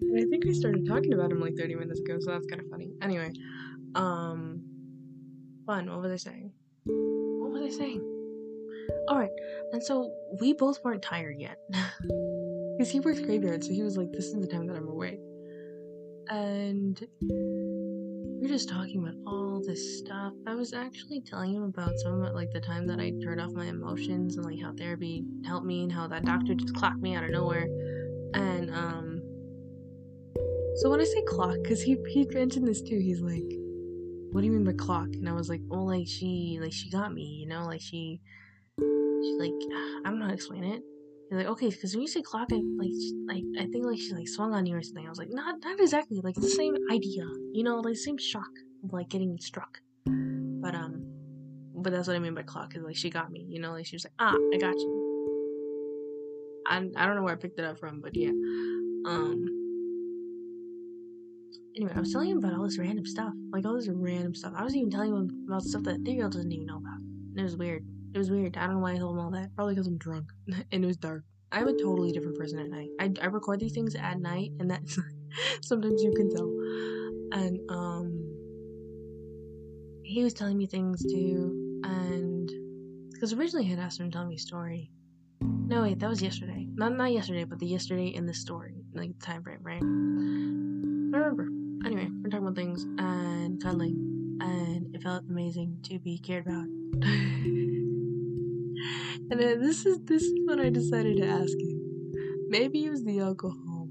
and I think I started talking about him like 30 minutes ago, so that's kind of funny. Anyway, um, fun. What was I saying? What was I saying? Alright, and so we both weren't tired yet. [laughs] Because he works graveyard, so he was like, this is the time that I'm awake. And we are just talking about all this stuff. I was actually telling him about some of like the time that I turned off my emotions and like how therapy helped me and how that doctor just clocked me out of nowhere. And um so when I say clock, because he he mentioned this too, he's like, What do you mean by clock? And I was like, Well like she like she got me, you know, like she she like [sighs] I don't know how to explain it. Like, okay, because when you say clock, I like, like I think like she like swung on you or something. I was like, not, not exactly. Like it's the same idea, you know, like same shock of like getting struck. But um, but that's what I mean by clock. Is like she got me, you know, like she was like, ah, I got you. I I don't know where I picked it up from, but yeah. Um. Anyway, I was telling him about all this random stuff, like all this random stuff. I was even telling him about stuff that the girl doesn't even know about. And it was weird. It was weird. I don't know why I told him all that. Probably because I'm drunk [laughs] and it was dark. I'm a totally different person at night. I, I record these things at night, and that's [laughs] sometimes you can tell. And um, he was telling me things too, and because originally I had asked him to tell me a story. No, wait, that was yesterday. Not not yesterday, but the yesterday in the story, like the time frame, right? I remember. Anyway, we're talking about things and cuddling, and it felt amazing to be cared about. [laughs] And then this is this is what I decided to ask him. Maybe it was the alcohol,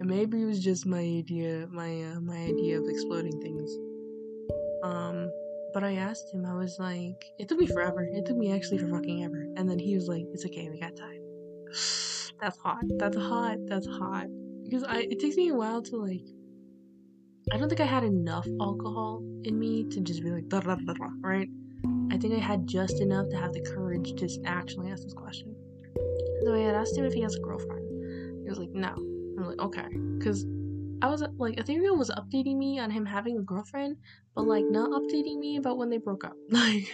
and maybe it was just my idea, my uh, my idea of exploding things. Um, but I asked him. I was like, it took me forever. It took me actually for fucking ever. And then he was like, it's okay, we got time. [sighs] That's hot. That's hot. That's hot. Because I it takes me a while to like. I don't think I had enough alcohol in me to just be like, right? I think I had just enough to have the courage to actually ask this question. So I had asked him if he has a girlfriend. He was like, no. I'm like, okay. Because I was like, Ethereal was updating me on him having a girlfriend, but like not updating me about when they broke up. [laughs] Like,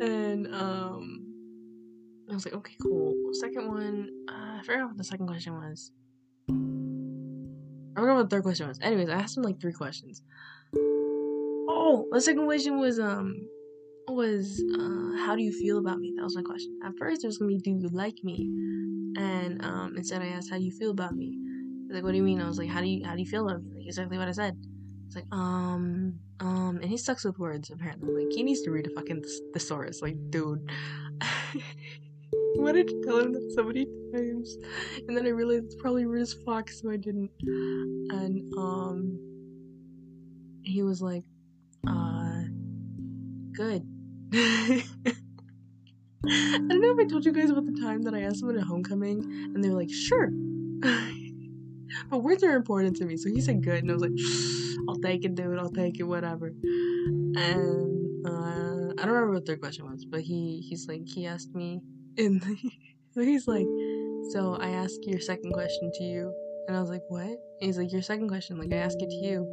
and um, I was like, okay, cool. Second one, uh, I forgot what the second question was. I forgot what the third question was. Anyways, I asked him like three questions. Oh, my second question was um was uh how do you feel about me? That was my question. At first it was gonna be do you like me? And um instead I asked how do you feel about me? like, what do you mean? I was like, how do you how do you feel about me? Like exactly what I said. It's like, um, um, and he sucks with words apparently. Like he needs to read a fucking thesaurus. Like, dude. I wanted to tell him that so many times, and then I realized it's probably rude as fuck, so I didn't. And um, he was like, uh, good. [laughs] I don't know if I told you guys about the time that I asked someone at homecoming and they were like, sure. [laughs] but words are important to me, so he said good, and I was like, I'll take it, dude, I'll take it, whatever. And uh, I don't remember what their question was, but he he's like he asked me [laughs] And he's like, so I ask your second question to you. And I was like, what? And he's like, your second question, like I ask it to you.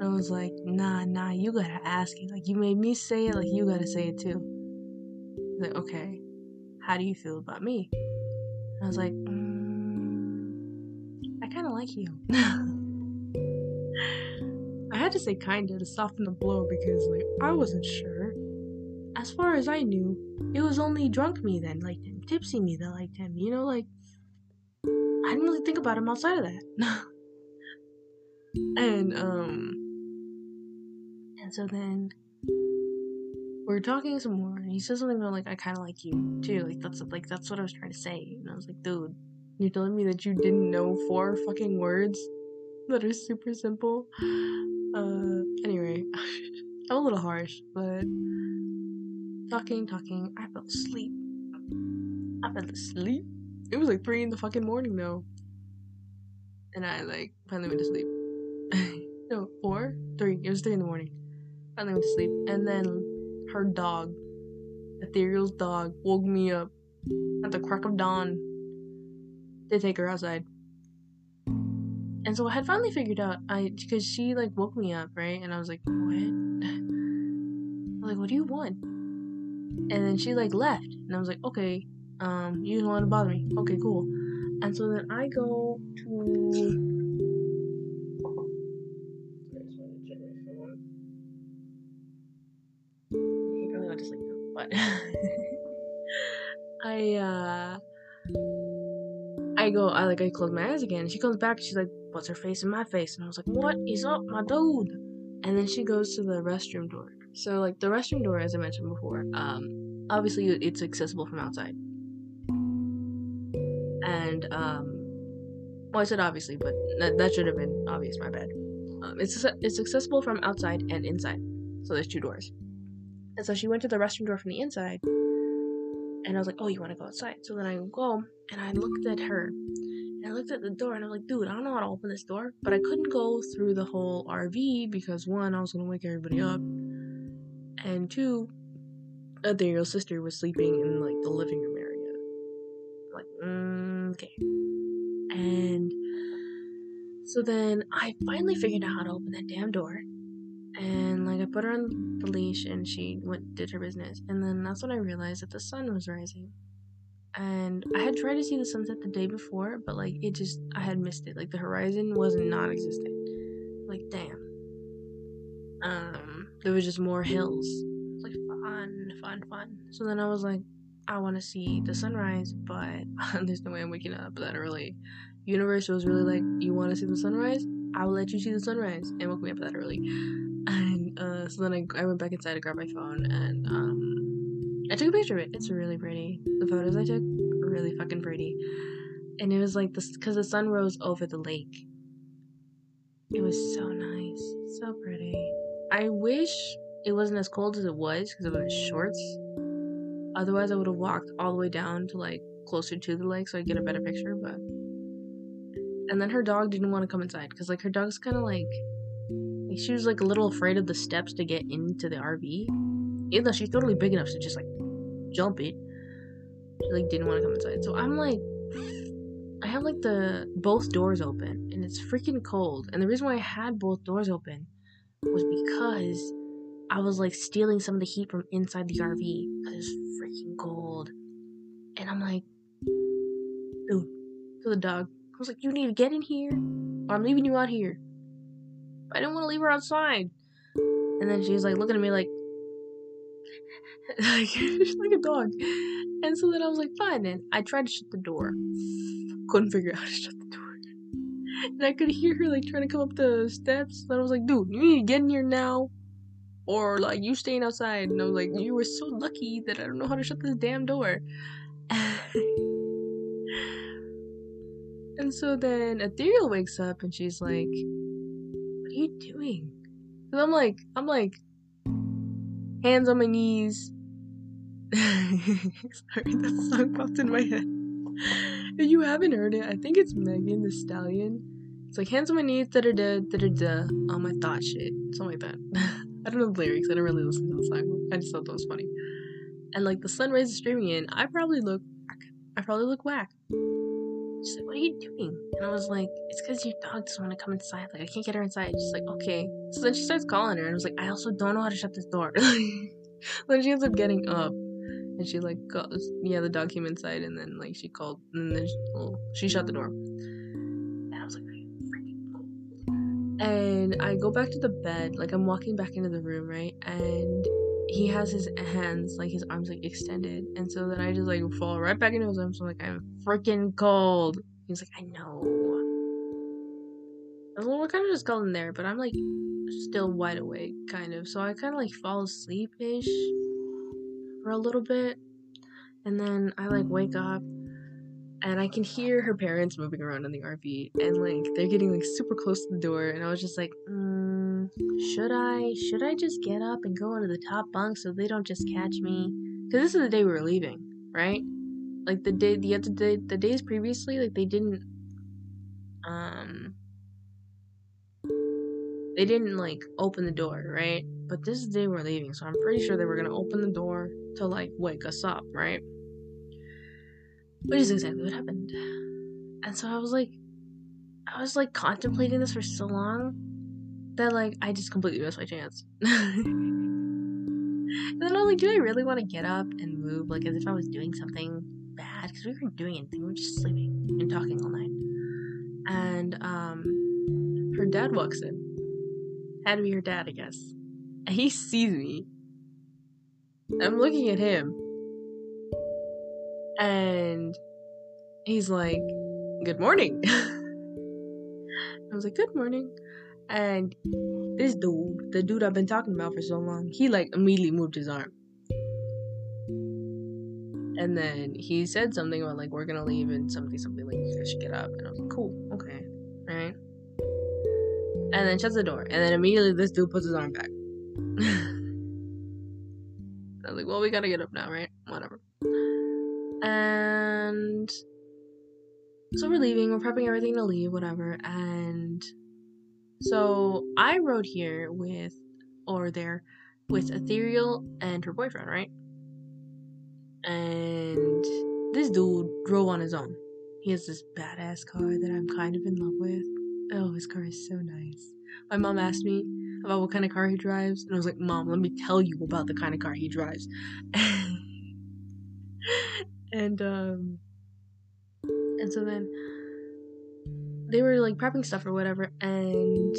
I was like, nah, nah, you gotta ask it. Like you made me say it, like you gotta say it too. Like, okay, how do you feel about me? I was like, mm, I kind of like you. [laughs] I had to say kinda to soften the blow because like I wasn't sure. As far as I knew, it was only drunk me that liked him, tipsy me that liked him. You know, like I didn't really think about him outside of that. [laughs] and um, and so then we're talking some more, and he says something about like I kind of like you too. Like that's like that's what I was trying to say, and I was like, dude, you're telling me that you didn't know four fucking words that are super simple. Uh, anyway, [laughs] I'm a little harsh, but talking, talking, I fell asleep. I fell asleep. It was like three in the fucking morning though, and I like finally went to sleep. [laughs] no, four, three. It was three in the morning. Finally went to sleep, and then her dog, Ethereal's dog, woke me up at the crack of dawn. They take her outside. And so I had finally figured out I because she like woke me up, right? And I was like, What? Like, What do you want? And then she like left. And I was like, Okay, um, you don't want to bother me. Okay, cool. And so then I go to but [laughs] I uh I go, I like, I close my eyes again. She comes back. She's like, "What's her face in my face?" And I was like, "What is up, my dude?" And then she goes to the restroom door. So like the restroom door, as I mentioned before, um, obviously it's accessible from outside. And um, well, I said obviously, but that, that should have been obvious. My bad. Um, it's it's accessible from outside and inside. So there's two doors. And so she went to the restroom door from the inside. And I was like, oh, you want to go outside? So then I go and I looked at her. And I looked at the door and I'm like, dude, I don't know how to open this door. But I couldn't go through the whole RV because one, I was going to wake everybody up. And two, Ethereal's sister was sleeping in like the living room area. I'm like, mm, okay. And so then I finally figured out how to open that damn door. And like I put her on the leash and she went did her business. And then that's when I realized that the sun was rising. And I had tried to see the sunset the day before, but like it just I had missed it. Like the horizon was non existent. Like damn. Um there was just more hills. Like fun, fun, fun. So then I was like, I wanna see the sunrise, but [laughs] there's no way I'm waking up that early. Universe was really like, You wanna see the sunrise? I will let you see the sunrise and woke me up that early. And uh, so then I, I went back inside to grab my phone and um, I took a picture of it. It's really pretty. The photos I took really fucking pretty. And it was like this because the sun rose over the lake. It was so nice, so pretty. I wish it wasn't as cold as it was because I was in shorts. Otherwise, I would have walked all the way down to like closer to the lake so I'd get a better picture. But and then her dog didn't want to come inside because like her dog's kind of like she was like a little afraid of the steps to get into the RV, even though she's totally big enough to just like jump it. She like didn't want to come inside. So I'm like, [sighs] I have like the both doors open and it's freaking cold. And the reason why I had both doors open was because I was like stealing some of the heat from inside the RV because it's freaking cold. And I'm like, dude, to the dog, I was like, you need to get in here, or I'm leaving you out here. I didn't want to leave her outside. And then she's like looking at me like, [laughs] like [laughs] she's like a dog. And so then I was like, fine. Then I tried to shut the door. Couldn't figure out how to shut the door. And I could hear her like trying to come up the steps. And I was like, dude, you need to get in here now. Or like you staying outside. And I was like, you were so lucky that I don't know how to shut this damn door. [laughs] And so then Ethereal wakes up and she's like, you doing? And I'm like, I'm like, hands on my knees. [laughs] Sorry, that song popped in my head. If you haven't heard it, I think it's Megan Thee Stallion. It's like hands on my knees, da da da da da da on my thought shit. Something like that. [laughs] I don't know the lyrics, I don't really listen to the song. I just thought that was funny. and like the sunrise is streaming in, I probably look. I probably look whack. She's like, "What are you doing?" And I was like, "It's because your dog doesn't want to come inside. Like, I can't get her inside." She's like, "Okay." So then she starts calling her, and I was like, "I also don't know how to shut this door." [laughs] then she ends up getting up, and she like goes, "Yeah, the dog came inside," and then like she called, and then she, she shut the door. And I was like. And I go back to the bed, like I'm walking back into the room, right? And he has his hands, like his arms, like extended, and so then I just like fall right back into his arms. I'm like, I'm freaking cold. He's like, I know. Well, we're kind of just calling there, but I'm like still wide awake, kind of. So I kind of like fall asleep ish for a little bit, and then I like wake up, and I can hear her parents moving around in the RV, and like they're getting like super close to the door, and I was just like, mm, should I should I just get up and go into the top bunk so they don't just catch me? Because this is the day we were leaving, right? Like the day the other day the days previously, like they didn't um they didn't like open the door, right? But this is the day we're leaving, so I'm pretty sure they were gonna open the door to like wake us up, right? Which is exactly what happened. And so I was like I was like contemplating this for so long that like I just completely missed my chance. [laughs] and then I'm like, do I really want to get up and move like as if I was doing something bad? Because we weren't doing anything, we were just sleeping and talking all night. And um her dad walks in. Had to be her dad, I guess. And he sees me. I'm looking at him. And he's like, Good morning. [laughs] I was like, Good morning. And this dude, the dude I've been talking about for so long, he like immediately moved his arm. And then he said something about like we're gonna leave and something something like you guys should get up. And I was like, cool, okay, right. And then shuts the door. And then immediately this dude puts his arm back. [laughs] I was like, well, we gotta get up now, right? Whatever. And so we're leaving, we're prepping everything to leave, whatever. And so I rode here with, or there, with Ethereal and her boyfriend, right? And this dude drove on his own. He has this badass car that I'm kind of in love with. Oh, his car is so nice. My mom asked me about what kind of car he drives, and I was like, Mom, let me tell you about the kind of car he drives. [laughs] and, um, and so then they were like prepping stuff or whatever, and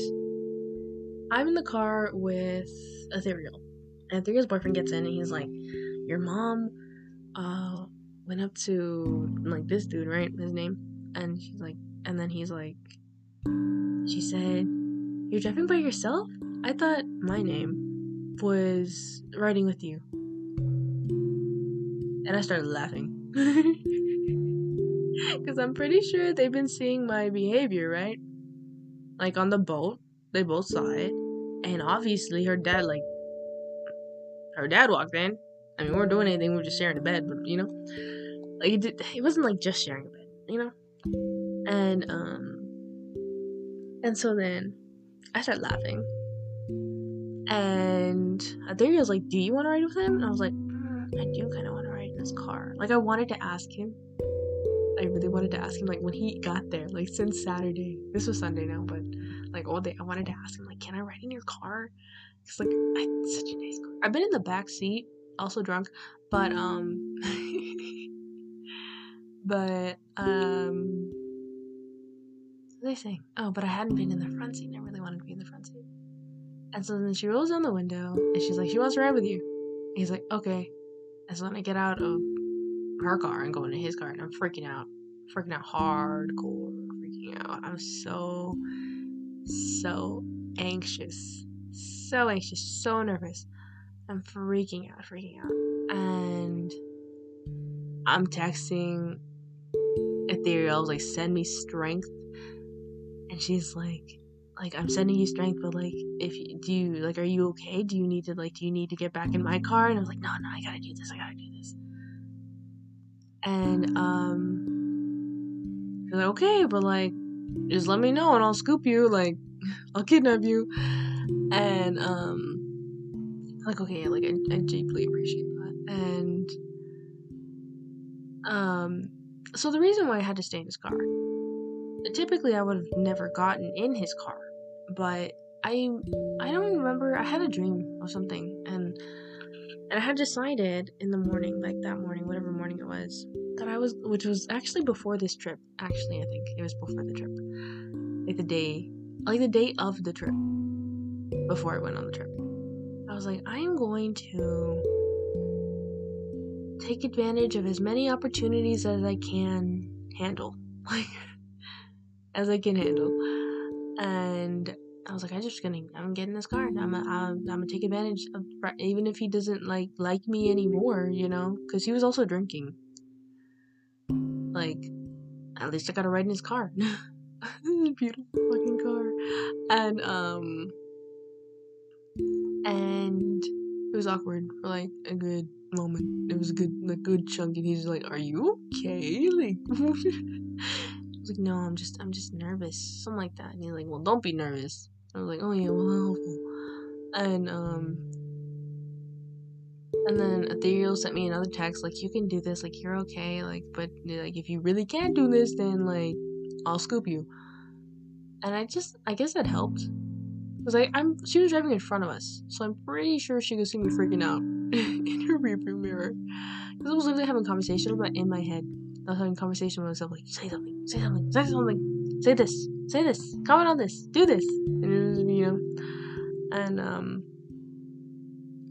I'm in the car with Ethereal. And Ethereal's boyfriend gets in and he's like, Your mom uh went up to like this dude, right? His name. And she's like and then he's like she said, You're driving by yourself? I thought my name was riding with you. And I started laughing. [laughs] [laughs] Because I'm pretty sure they've been seeing my behavior, right? Like on the boat, they both saw it. And obviously, her dad, like, her dad walked in. I mean, we weren't doing anything, we were just sharing a bed, but you know? Like, it, did, it wasn't like just sharing a bed, you know? And, um, and so then I started laughing. And I think he was like, Do you want to ride with him? And I was like, mm, I do kind of want to ride in this car. Like, I wanted to ask him I really wanted to ask him like when he got there, like since Saturday. This was Sunday now, but like all day, I wanted to ask him like, "Can I ride in your car?" It's like I such a nice car. I've been in the back seat, also drunk, but um, [laughs] but um, what was I saying? Oh, but I hadn't been in the front seat. and I really wanted to be in the front seat. And so then she rolls down the window and she's like, "She wants to ride with you." And he's like, "Okay." And so then I get out of her car and going to his car and I'm freaking out. Freaking out hardcore. Freaking out. I'm so, so anxious. So anxious. So nervous. I'm freaking out, freaking out. And I'm texting Ethereal, I was like, send me strength. And she's like, like I'm sending you strength, but like if you do you like are you okay? Do you need to like do you need to get back in my car? And I was like, no, no, I gotta do this, I gotta do this and um, like, okay, but like, just let me know and I'll scoop you, like, [laughs] I'll kidnap you, and um, like, okay, like, I, I deeply appreciate that, And um so the reason why I had to stay in his car. Typically I would have never gotten in his car, but I I don't remember I had a dream or something and and I had decided in the morning, like that morning, whatever morning it was, that I was which was actually before this trip. Actually, I think it was before the trip. Like the day like the day of the trip. Before I went on the trip. I was like, I am going to take advantage of as many opportunities as I can handle. [laughs] Like as I can handle. And I was like, I'm just gonna, I'm getting this card. I'm, gonna, I'm, I'm gonna take advantage of, even if he doesn't like like me anymore, you know, because he was also drinking. Like, at least I got to ride in his car. [laughs] beautiful fucking car, and um, and it was awkward for like a good moment. It was a good, a good chunk, and he's like, "Are you okay?" [laughs] Like, [laughs] I was like, "No, I'm just, I'm just nervous, something like that." And he's like, "Well, don't be nervous." I was like, "Oh yeah, well, And um, and then Ethereal sent me another text like, "You can do this, like you're okay, like, but like if you really can't do this, then like I'll scoop you." And I just, I guess that helped. Cause I, I'm, she was driving in front of us, so I'm pretty sure she could see me freaking out [laughs] in her rearview mirror. Cause I was literally having a conversation about in my head. I was having a conversation with myself, like, say something, say something, say something, say this, say this, comment on this, do this, and and um,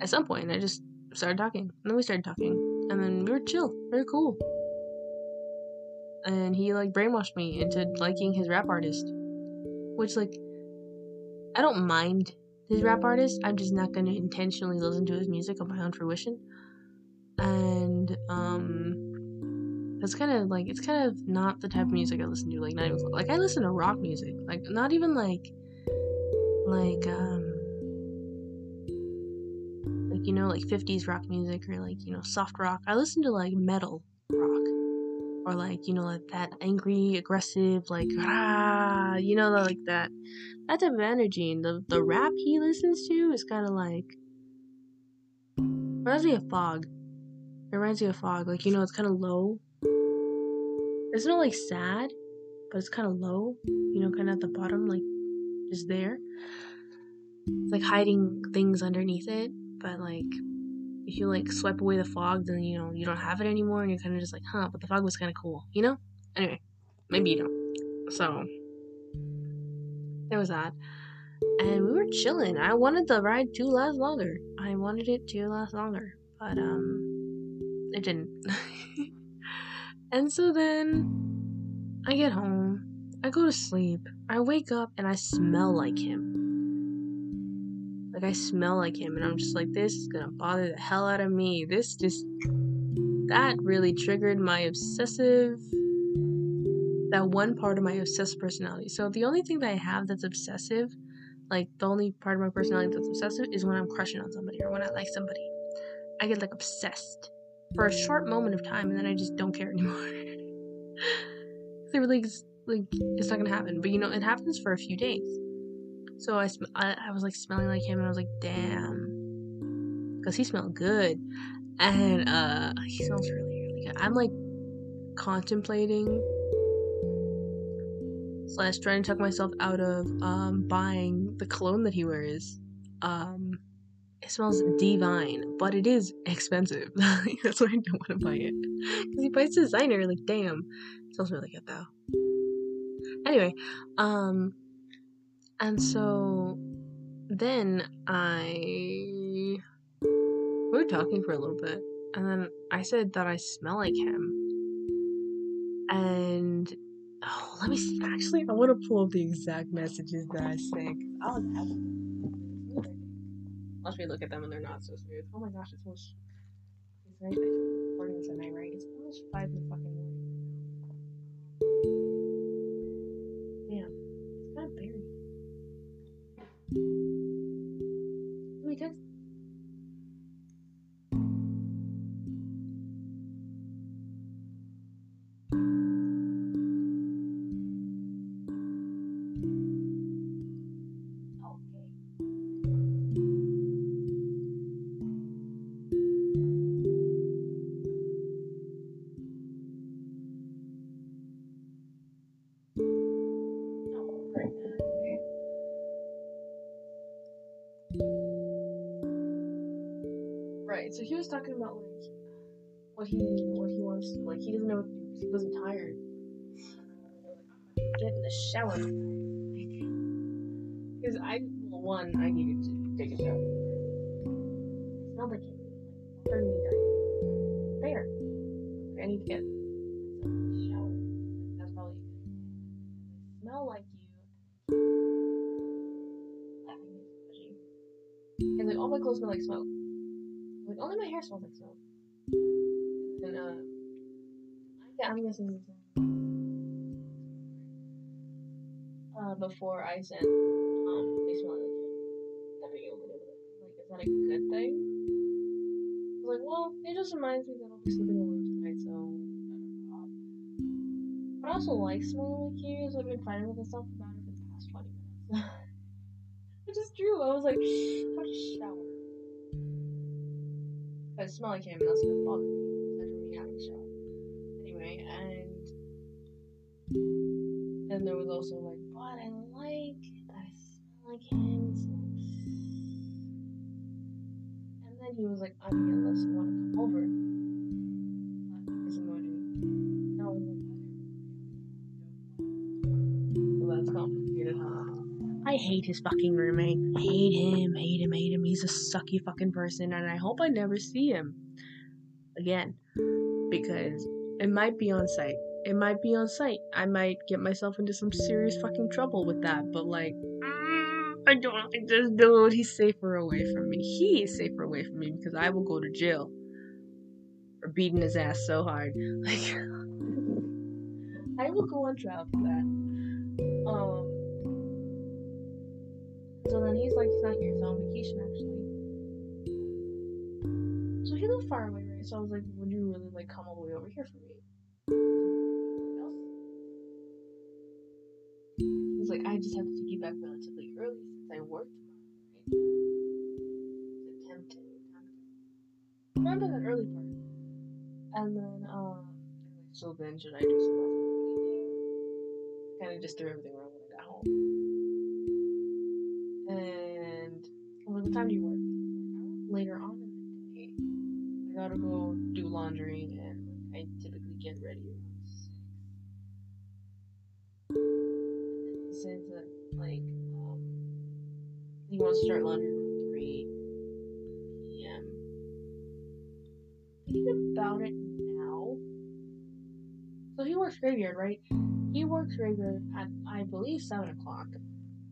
at some point I just started talking, and then we started talking, and then we were chill, very cool, and he like brainwashed me into liking his rap artist, which like I don't mind his rap artist. I'm just not gonna intentionally listen to his music on my own fruition. And um that's kind of like it's kind of not the type of music I listen to. Like not even like I listen to rock music. Like not even like like um like you know like 50s rock music or like you know soft rock. I listen to like metal rock or like you know like that angry aggressive like rah, you know like that. That type of energy and the the rap he listens to is kind of like reminds me of fog. It reminds me of fog. Like you know it's kind of low. It's not like sad but it's kind of low you know kind of at the bottom like just there. It's like hiding things underneath it but like if you like swipe away the fog, then you know you don't have it anymore, and you're kind of just like, huh? But the fog was kind of cool, you know. Anyway, maybe you don't. So there was that, and we were chilling. I wanted the ride to last longer. I wanted it to last longer, but um, it didn't. [laughs] and so then I get home. I go to sleep. I wake up and I smell like him. Like I smell like him, and I'm just like, this is gonna bother the hell out of me. This just that really triggered my obsessive that one part of my obsessive personality. So the only thing that I have that's obsessive, like the only part of my personality that's obsessive is when I'm crushing on somebody or when I like somebody. I get like obsessed for a short moment of time and then I just don't care [laughs] anymore. they like, like it's not gonna happen. But you know, it happens for a few days. So I, sm- I, I was like smelling like him, and I was like, damn, because he smelled good, and uh, he smells really, really good. I'm like contemplating slash trying to talk myself out of um buying the cologne that he wears. Um, it smells divine, but it is expensive. [laughs] That's why I don't want to buy it. Because he buys designer, like damn, it smells really good though. Anyway, um, and so then I we were talking for a little bit, and then I said that I smell like him. And oh, let me see. Actually, I want to pull up the exact messages that I sent. I'll have me look at them and they're not so smooth. Oh my gosh, it's almost. It's night. Recording this at night, right? It's almost five in the fucking Let he what he wants. Like he doesn't know he wasn't tired. Get in the shower. Because I one I needed to take a shower. It smelled like burning dirt. There. I need to get shower. That's probably smell like you. And like all my clothes smell like smoke. Like only my hair smells like smoke. And uh, I, I'm guessing uh, before I sent um they smell like it. Like is that a good thing? I was like, well, it just reminds me that I'll be sleeping alone tonight, so but I also like smelling like you, so I've been fighting with myself about it for the past 20 minutes. Which is true. I was like, how to shower. But it smelled like him, that's gonna bother me then there was also like, but I like that I smell like him. So... And then he was like, I mean, unless you want to come over. I? I hate his fucking roommate. Hate him, hate him, hate him. He's a sucky fucking person, and I hope I never see him again. Because it might be on site. It might be on site. I might get myself into some serious fucking trouble with that, but like, mm, I don't like this dude. He's safer away from me. He is safer away from me because I will go to jail for beating his ass so hard. [laughs] Like, I will go on trial for that. Um. So then he's like, he's not here, he's on vacation actually. So he lived far away, right? So I was like, would you really like come all the way over here for me? He's like, I just have to take you back relatively early since I work tomorrow, right? Remember that early part. And then, um, so then should I do some? Kind of just threw everything around when I got home. And well, what time do you work? Later on in the day, I gotta go do laundry, he wants to start around three p.m. Thinking about it now. So he works graveyard, right? He works graveyard at I believe seven o'clock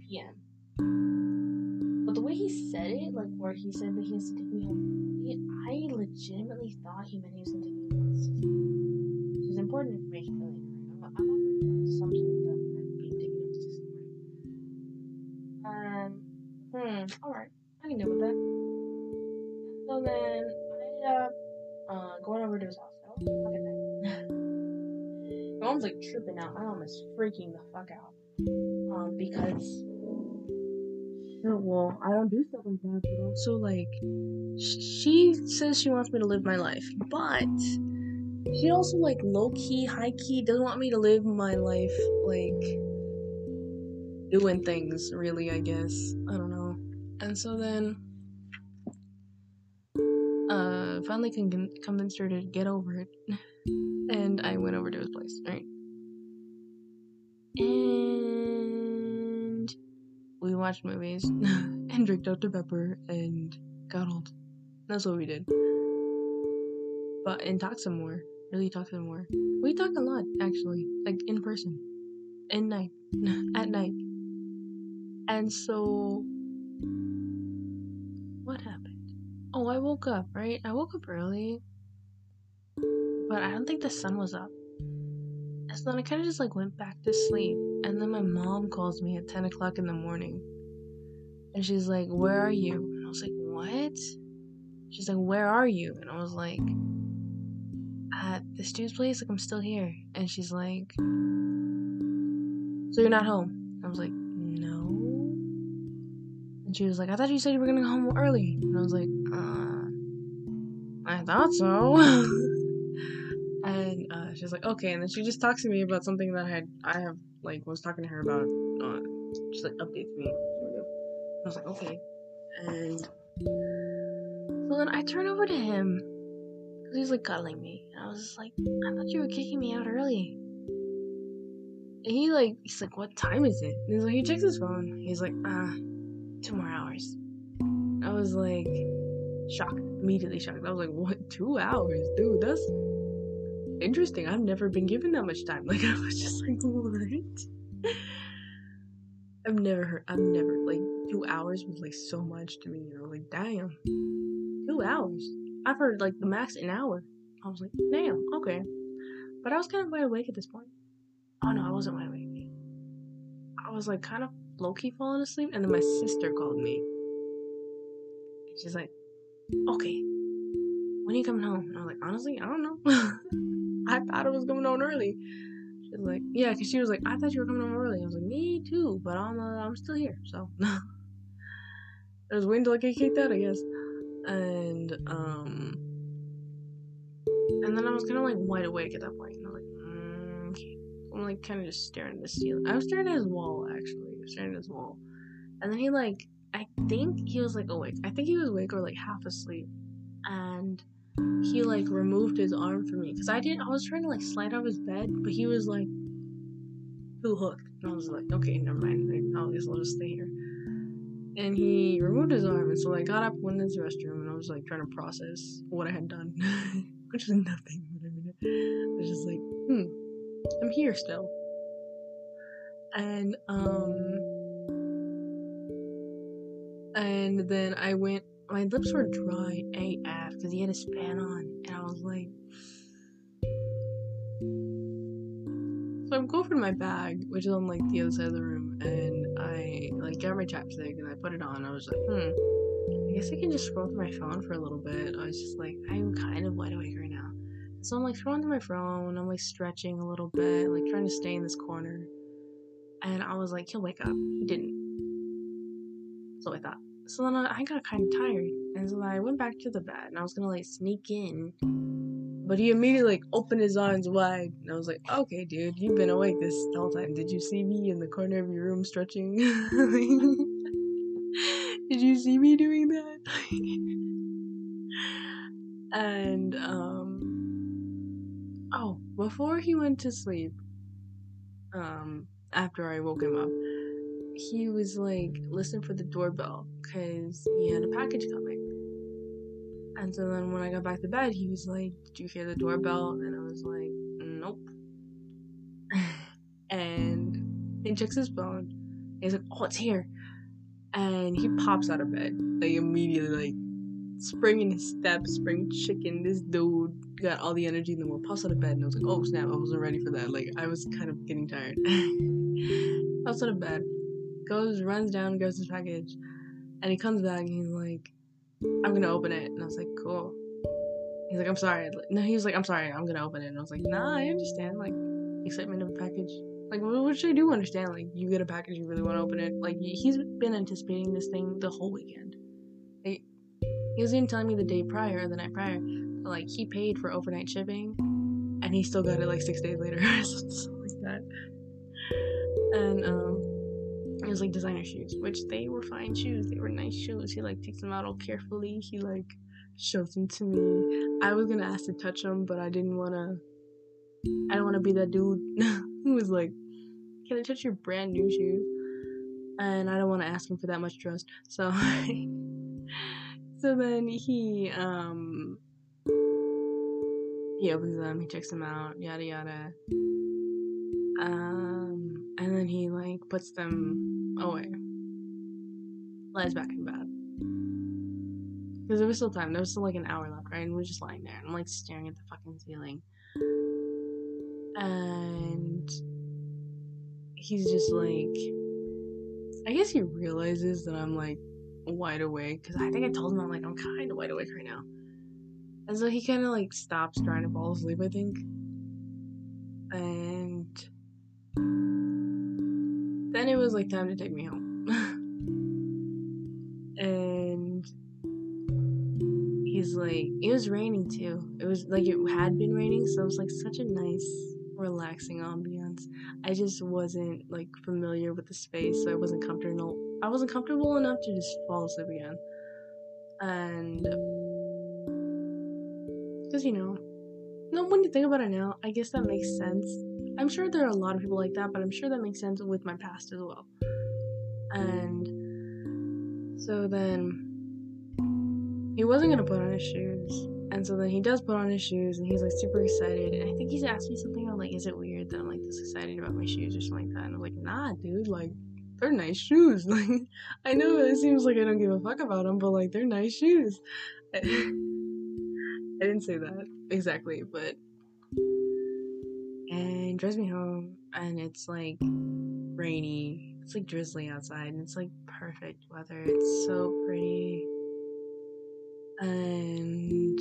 p.m. But the way he said it, like where he said that he has to take me home I legitimately thought he meant he was gonna take me home. Which is important information for later. I'm going to alright. I can deal with that. So then I ended up uh, going over to his house. Was fucking night. My mom's like tripping out. My mom is freaking the fuck out. Um, because no, well, I don't do stuff like that, but also like she says she wants me to live my life, but she also like low key, high key doesn't want me to live my life like doing things. Really, I guess I don't know. And so then, uh, finally con- convinced her to get over it, [laughs] and I went over to his place. right? and we watched movies [laughs] and drank Dr. Pepper and cuddled. That's what we did. But and talked some more. Really talked some more. We talk a lot, actually. Like in person. In night. [laughs] At night. And so Oh, I woke up, right? I woke up early. But I don't think the sun was up. And so then I kinda just like went back to sleep. And then my mom calls me at 10 o'clock in the morning. And she's like, Where are you? And I was like, What? She's like, Where are you? And I was like, At this dude's place? Like, I'm still here. And she's like, So you're not home? I was like, No. And she was like, I thought you said you were gonna go home early. And I was like, Uh, I thought so. [laughs] and uh, she's like, Okay. And then she just talks to me about something that I had, I have, like, was talking to her about. Uh, just like updates me. I was like, Okay. And so then I turn over to him because he's like cuddling me. And I was just like, I thought you were kicking me out early. And he like, he's like, what time is it? And he's like, he checks his phone. He's like, ah, two more hours. I was like, shocked, immediately shocked. I was like, what, two hours? Dude, that's interesting. I've never been given that much time. [laughs] Like, I was just like, what? I've never heard, I've never, like, two hours was like so much to me, you know, like, damn. Two hours. I've heard like the max an hour. I was like, damn, okay. But I was kind of wide awake at this point. Oh no, I wasn't wide awake. I was like kind of low key falling asleep, and then my sister called me. She's like, okay, when are you coming home? And I was like, honestly, I don't know. [laughs] I thought I was coming home early. She's like, yeah, because she was like, I thought you were coming home early. I was like, me too, but I'm uh, I'm still here, so. [laughs] I was waiting till I get kicked out, I guess. And um, and then I was kind of like wide awake at that point. And I'm like, mm, okay. I'm like kind of just staring at the ceiling. I was staring at his wall actually. I was staring at his wall, and then he like, I think he was like awake. I think he was awake or like half asleep, and he like removed his arm from me because I didn't. I was trying to like slide out of his bed, but he was like too hooked, and I was like, okay, never mind. I'll just stay here and he removed his arm. And so I got up, went into the restroom, and I was like trying to process what I had done, [laughs] which was nothing. But I mean, I was just like, hmm, I'm here still. And um, and then I went. My lips were dry AF because he had his fan on, and I was like. So I'm going for my bag, which is on like the other side of the room, and I like got my chapstick and I put it on. I was like, hmm, I guess I can just scroll through my phone for a little bit. I was just like, I'm kind of wide awake right now. So I'm like scrolling through my phone, I'm like stretching a little bit, like trying to stay in this corner. And I was like, he'll wake up. He didn't. So I thought. So then I, got kind of tired. And so I went back to the bed and I was gonna like sneak in but he immediately like opened his arms wide, and I was like, "Okay, dude, you've been awake this whole time. Did you see me in the corner of your room stretching? [laughs] Did you see me doing that?" [laughs] and um, oh, before he went to sleep, um, after I woke him up, he was like listening for the doorbell because he had a package coming. And so then when I got back to bed, he was like, Did you hear the doorbell? And I was like, Nope. [laughs] and he checks his phone. he's like, Oh, it's here. And he pops out of bed. Like immediately, like springing his step, spring chicken. This dude got all the energy in the world. Pops out of bed and I was like, Oh snap, I wasn't ready for that. Like I was kind of getting tired. [laughs] pops out of bed, goes, runs down, grabs his package, and he comes back and he's like, I'm gonna open it. And I was like, cool. He's like, I'm sorry. No, he was like, I'm sorry, I'm gonna open it. And I was like, nah, I understand. Like, excitement of a package. Like, which I do understand. Like, you get a package, you really want to open it. Like, he's been anticipating this thing the whole weekend. He was even telling me the day prior, the night prior, like, he paid for overnight shipping, and he still got it like six days later, [laughs] like that. And, um, it was like designer shoes, which they were fine shoes. They were nice shoes. He like takes them out all carefully. He like shows them to me. I was gonna ask to touch them, but I didn't wanna. I don't wanna be that dude [laughs] who was like, "Can I touch your brand new shoes?" And I don't want to ask him for that much trust. So, [laughs] so then he um he opens them. He checks them out. Yada yada. And then he like puts them away. Lies back in bed. Because there was still time. There was still like an hour left, right? And we're just lying there. And I'm like staring at the fucking ceiling. And he's just like I guess he realizes that I'm like wide awake. Because I think I told him I'm like, I'm kinda wide awake right now. And so he kinda like stops trying to fall asleep, I think. And then it was like time to take me home. [laughs] and he's like, it was raining too. It was like it had been raining, so it was like such a nice, relaxing ambiance. I just wasn't like familiar with the space, so I wasn't comfortable I wasn't comfortable enough to just fall asleep again. And because you know, no, when you think about it now, I guess that makes sense. I'm sure there are a lot of people like that, but I'm sure that makes sense with my past as well. And so then he wasn't gonna put on his shoes. And so then he does put on his shoes and he's like super excited. And I think he's asked me something about like, is it weird that I'm like this excited about my shoes or something like that? And I'm like, nah, dude, like they're nice shoes. [laughs] Like I know it seems like I don't give a fuck about them, but like they're nice shoes. [laughs] I didn't say that exactly, but and drives me home and it's like rainy. It's like drizzly outside and it's like perfect weather. It's so pretty. And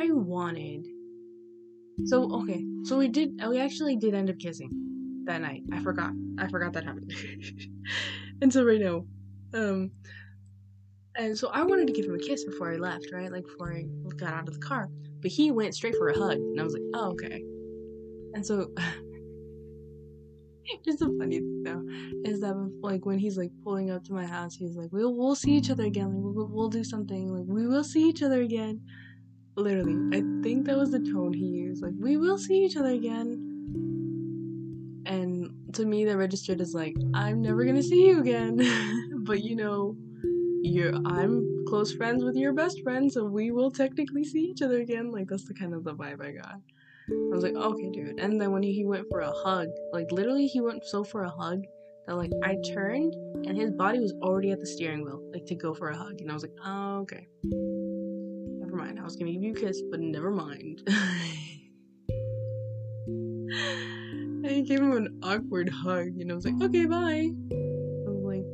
I wanted. So okay, so we did. We actually did end up kissing that night. I forgot. I forgot that happened. [laughs] and so right now, um, and so I wanted to give him a kiss before I left, right? Like before I got out of the car. But he went straight for a hug, and I was like, oh okay. And so, [laughs] just a funny thing though is that like when he's like pulling up to my house, he's like, we'll we'll see each other again. Like we'll we'll do something. Like we will see each other again. Literally, I think that was the tone he used. Like we will see each other again. And to me, that registered as like, I'm never gonna see you again. [laughs] but you know, you're I'm close friends with your best friend, so we will technically see each other again. Like that's the kind of the vibe I got. I was like, okay, dude. And then when he went for a hug, like literally, he went so for a hug that like I turned and his body was already at the steering wheel, like to go for a hug, and I was like, oh, okay. Never mind. I was gonna give you a kiss, but never mind. [laughs] and he gave him an awkward hug, and I was like, okay, bye. I was like,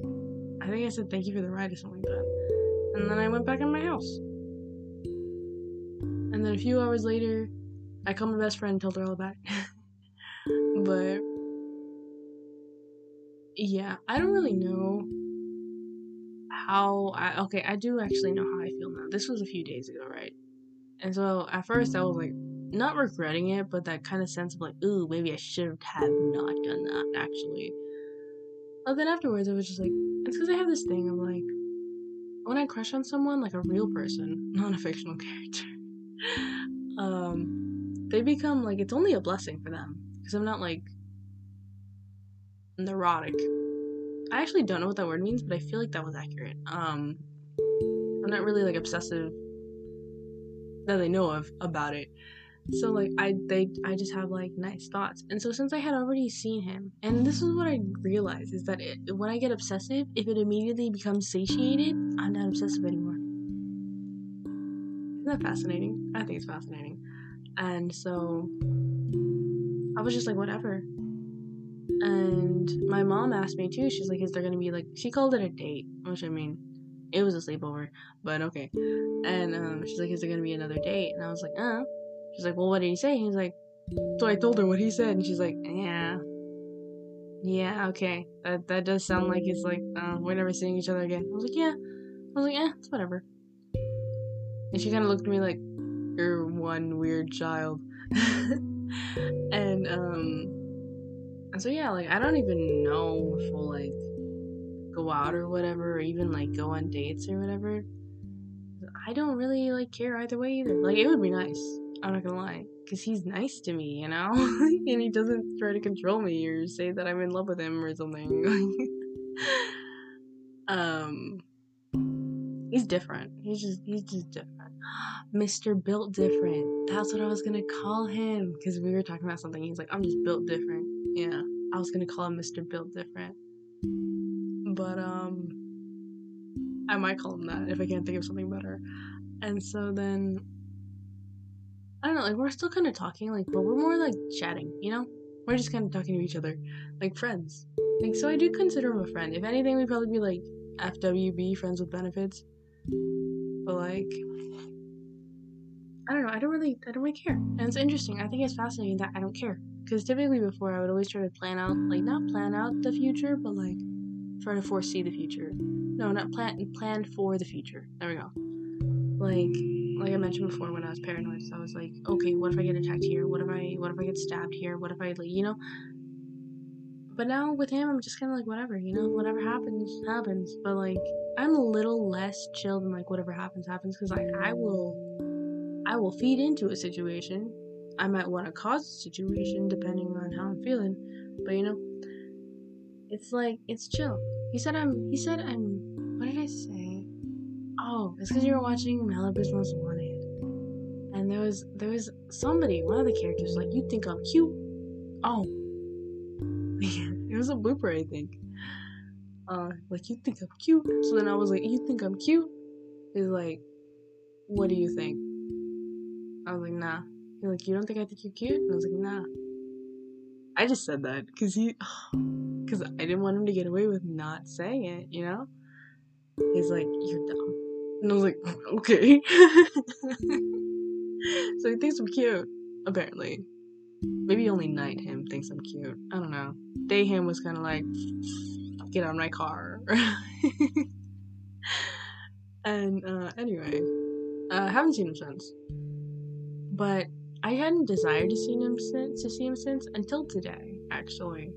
I think I said thank you for the ride or something like that. And then I went back in my house. And then a few hours later, I called my best friend and told her all about it. [laughs] but yeah, I don't really know how I okay, I do actually know how I feel now. This was a few days ago, right? And so at first I was like not regretting it, but that kind of sense of like, ooh, maybe I should have not done that actually. But then afterwards I was just like it's because I have this thing. I'm like when I crush on someone, like a real person, [laughs] not a fictional character, [laughs] um, they become like it's only a blessing for them because I'm not like neurotic. I actually don't know what that word means, but I feel like that was accurate. Um, I'm not really like obsessive that they know of about it. So like I they I just have like nice thoughts. And so since I had already seen him, and this is what I realized is that it, when I get obsessive, if it immediately becomes satiated, I'm not obsessive anymore. Isn't that fascinating? I think it's fascinating. And so I was just like, whatever. And my mom asked me too. She's like, is there gonna be like? She called it a date, which I mean, it was a sleepover, but okay. And um, she's like, is there gonna be another date? And I was like, uh. She's like, well, what did he say? He's like, so I told her what he said, and she's like, yeah, yeah, okay. That that does sound like it's like uh, we're never seeing each other again. I was like, yeah. I was like, eh, it's whatever. And she kind of looked at me like, you're one weird child. [laughs] and um so yeah, like I don't even know if we'll like go out or whatever, or even like go on dates or whatever. I don't really like care either way either. Like it would be nice. I'm not gonna lie, because he's nice to me, you know, [laughs] and he doesn't try to control me or say that I'm in love with him or something. [laughs] um, he's different. He's just he's just different. [gasps] Mr. Built Different. That's what I was gonna call him because we were talking about something. He's like, I'm just built different. Yeah, I was gonna call him Mr. Built Different, but um, I might call him that if I can't think of something better. And so then, I don't know. Like we're still kind of talking, like, but we're more like chatting. You know, we're just kind of talking to each other, like friends. Like so, I do consider him a friend. If anything, we'd probably be like FWB, friends with benefits. But like, I don't know. I don't really, I don't really care. And it's interesting. I think it's fascinating that I don't care. Because typically before, I would always try to plan out, like not plan out the future, but like try to foresee the future. No, not plan, plan for the future. There we go. Like, like I mentioned before, when I was paranoid, so I was like, okay, what if I get attacked here? What if I, what if I get stabbed here? What if I, like, you know? but now with him, I'm just kind of like whatever, you know, whatever happens happens. But like I'm a little less chilled and like whatever happens happens because like I will, I will feed into a situation. I might want to cause a situation depending on how I'm feeling, but you know, it's like it's chill. He said I'm. He said I'm. What did I say? Oh, it's because you were watching Malibu's Most Wanted, and there was there was somebody, one of the characters, like you think I'm cute. Oh, [laughs] it was a blooper, I think. Uh, like you think I'm cute. So then I was like, you think I'm cute? He's like, what do you think? I was like, nah. He's like, you don't think I think you're cute? And I was like, nah. I just said that because he, [sighs] because I didn't want him to get away with not saying it, you know? He's like, you're dumb. And I was like, [laughs] okay. [laughs] so he thinks I'm cute, apparently. Maybe only night him thinks I'm cute. I don't know. Day him was kind of like, get out of my car. [laughs] and uh, anyway, uh, I haven't seen him since. But I hadn't desired to see him since to see him since until today, actually,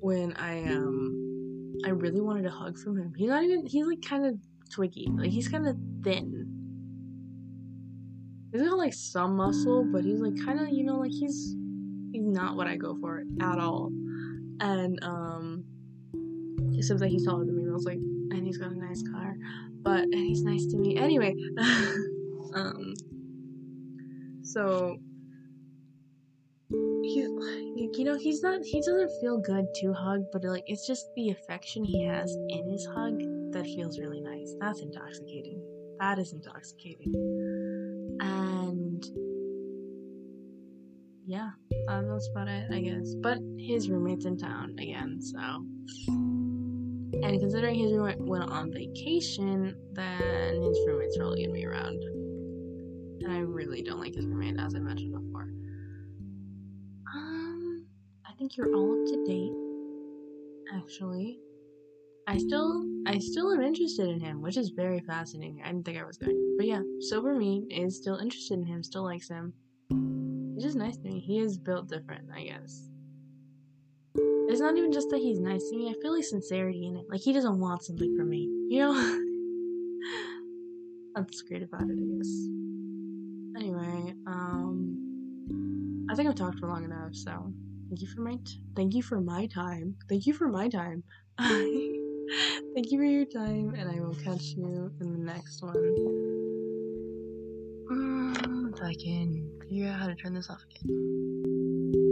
when I um I really wanted a hug from him. He's not even he's like kind of twiggy, like he's kind of thin. He's got like some muscle, but he's like kind of you know like he's he's not what I go for at all. And um, except that he's taller than me. I was like, and he's got a nice car, but and he's nice to me anyway. [laughs] um, so he's you know, he's not, he doesn't feel good to hug, but like, it's just the affection he has in his hug that feels really nice. That's intoxicating. That is intoxicating. And yeah, that's about it, I guess. But his roommate's in town again, so. And considering his roommate went on vacation, then his roommate's probably gonna be around. And I really don't like his roommate, as I mentioned before. Um, I think you're all up to date. Actually, I still, I still am interested in him, which is very fascinating. I didn't think I was going, but yeah, sober me is still interested in him, still likes him. He's just nice to me. He is built different, I guess. It's not even just that he's nice to me. I feel like sincerity in it. Like he doesn't want something from me, you know. [laughs] That's great about it, I guess. Anyway, um, I think I've talked for long enough. So thank you for my t- thank you for my time. Thank you for my time. [laughs] thank you for your time, and I will catch you in the next one. Um, if I can figure out how to turn this off again.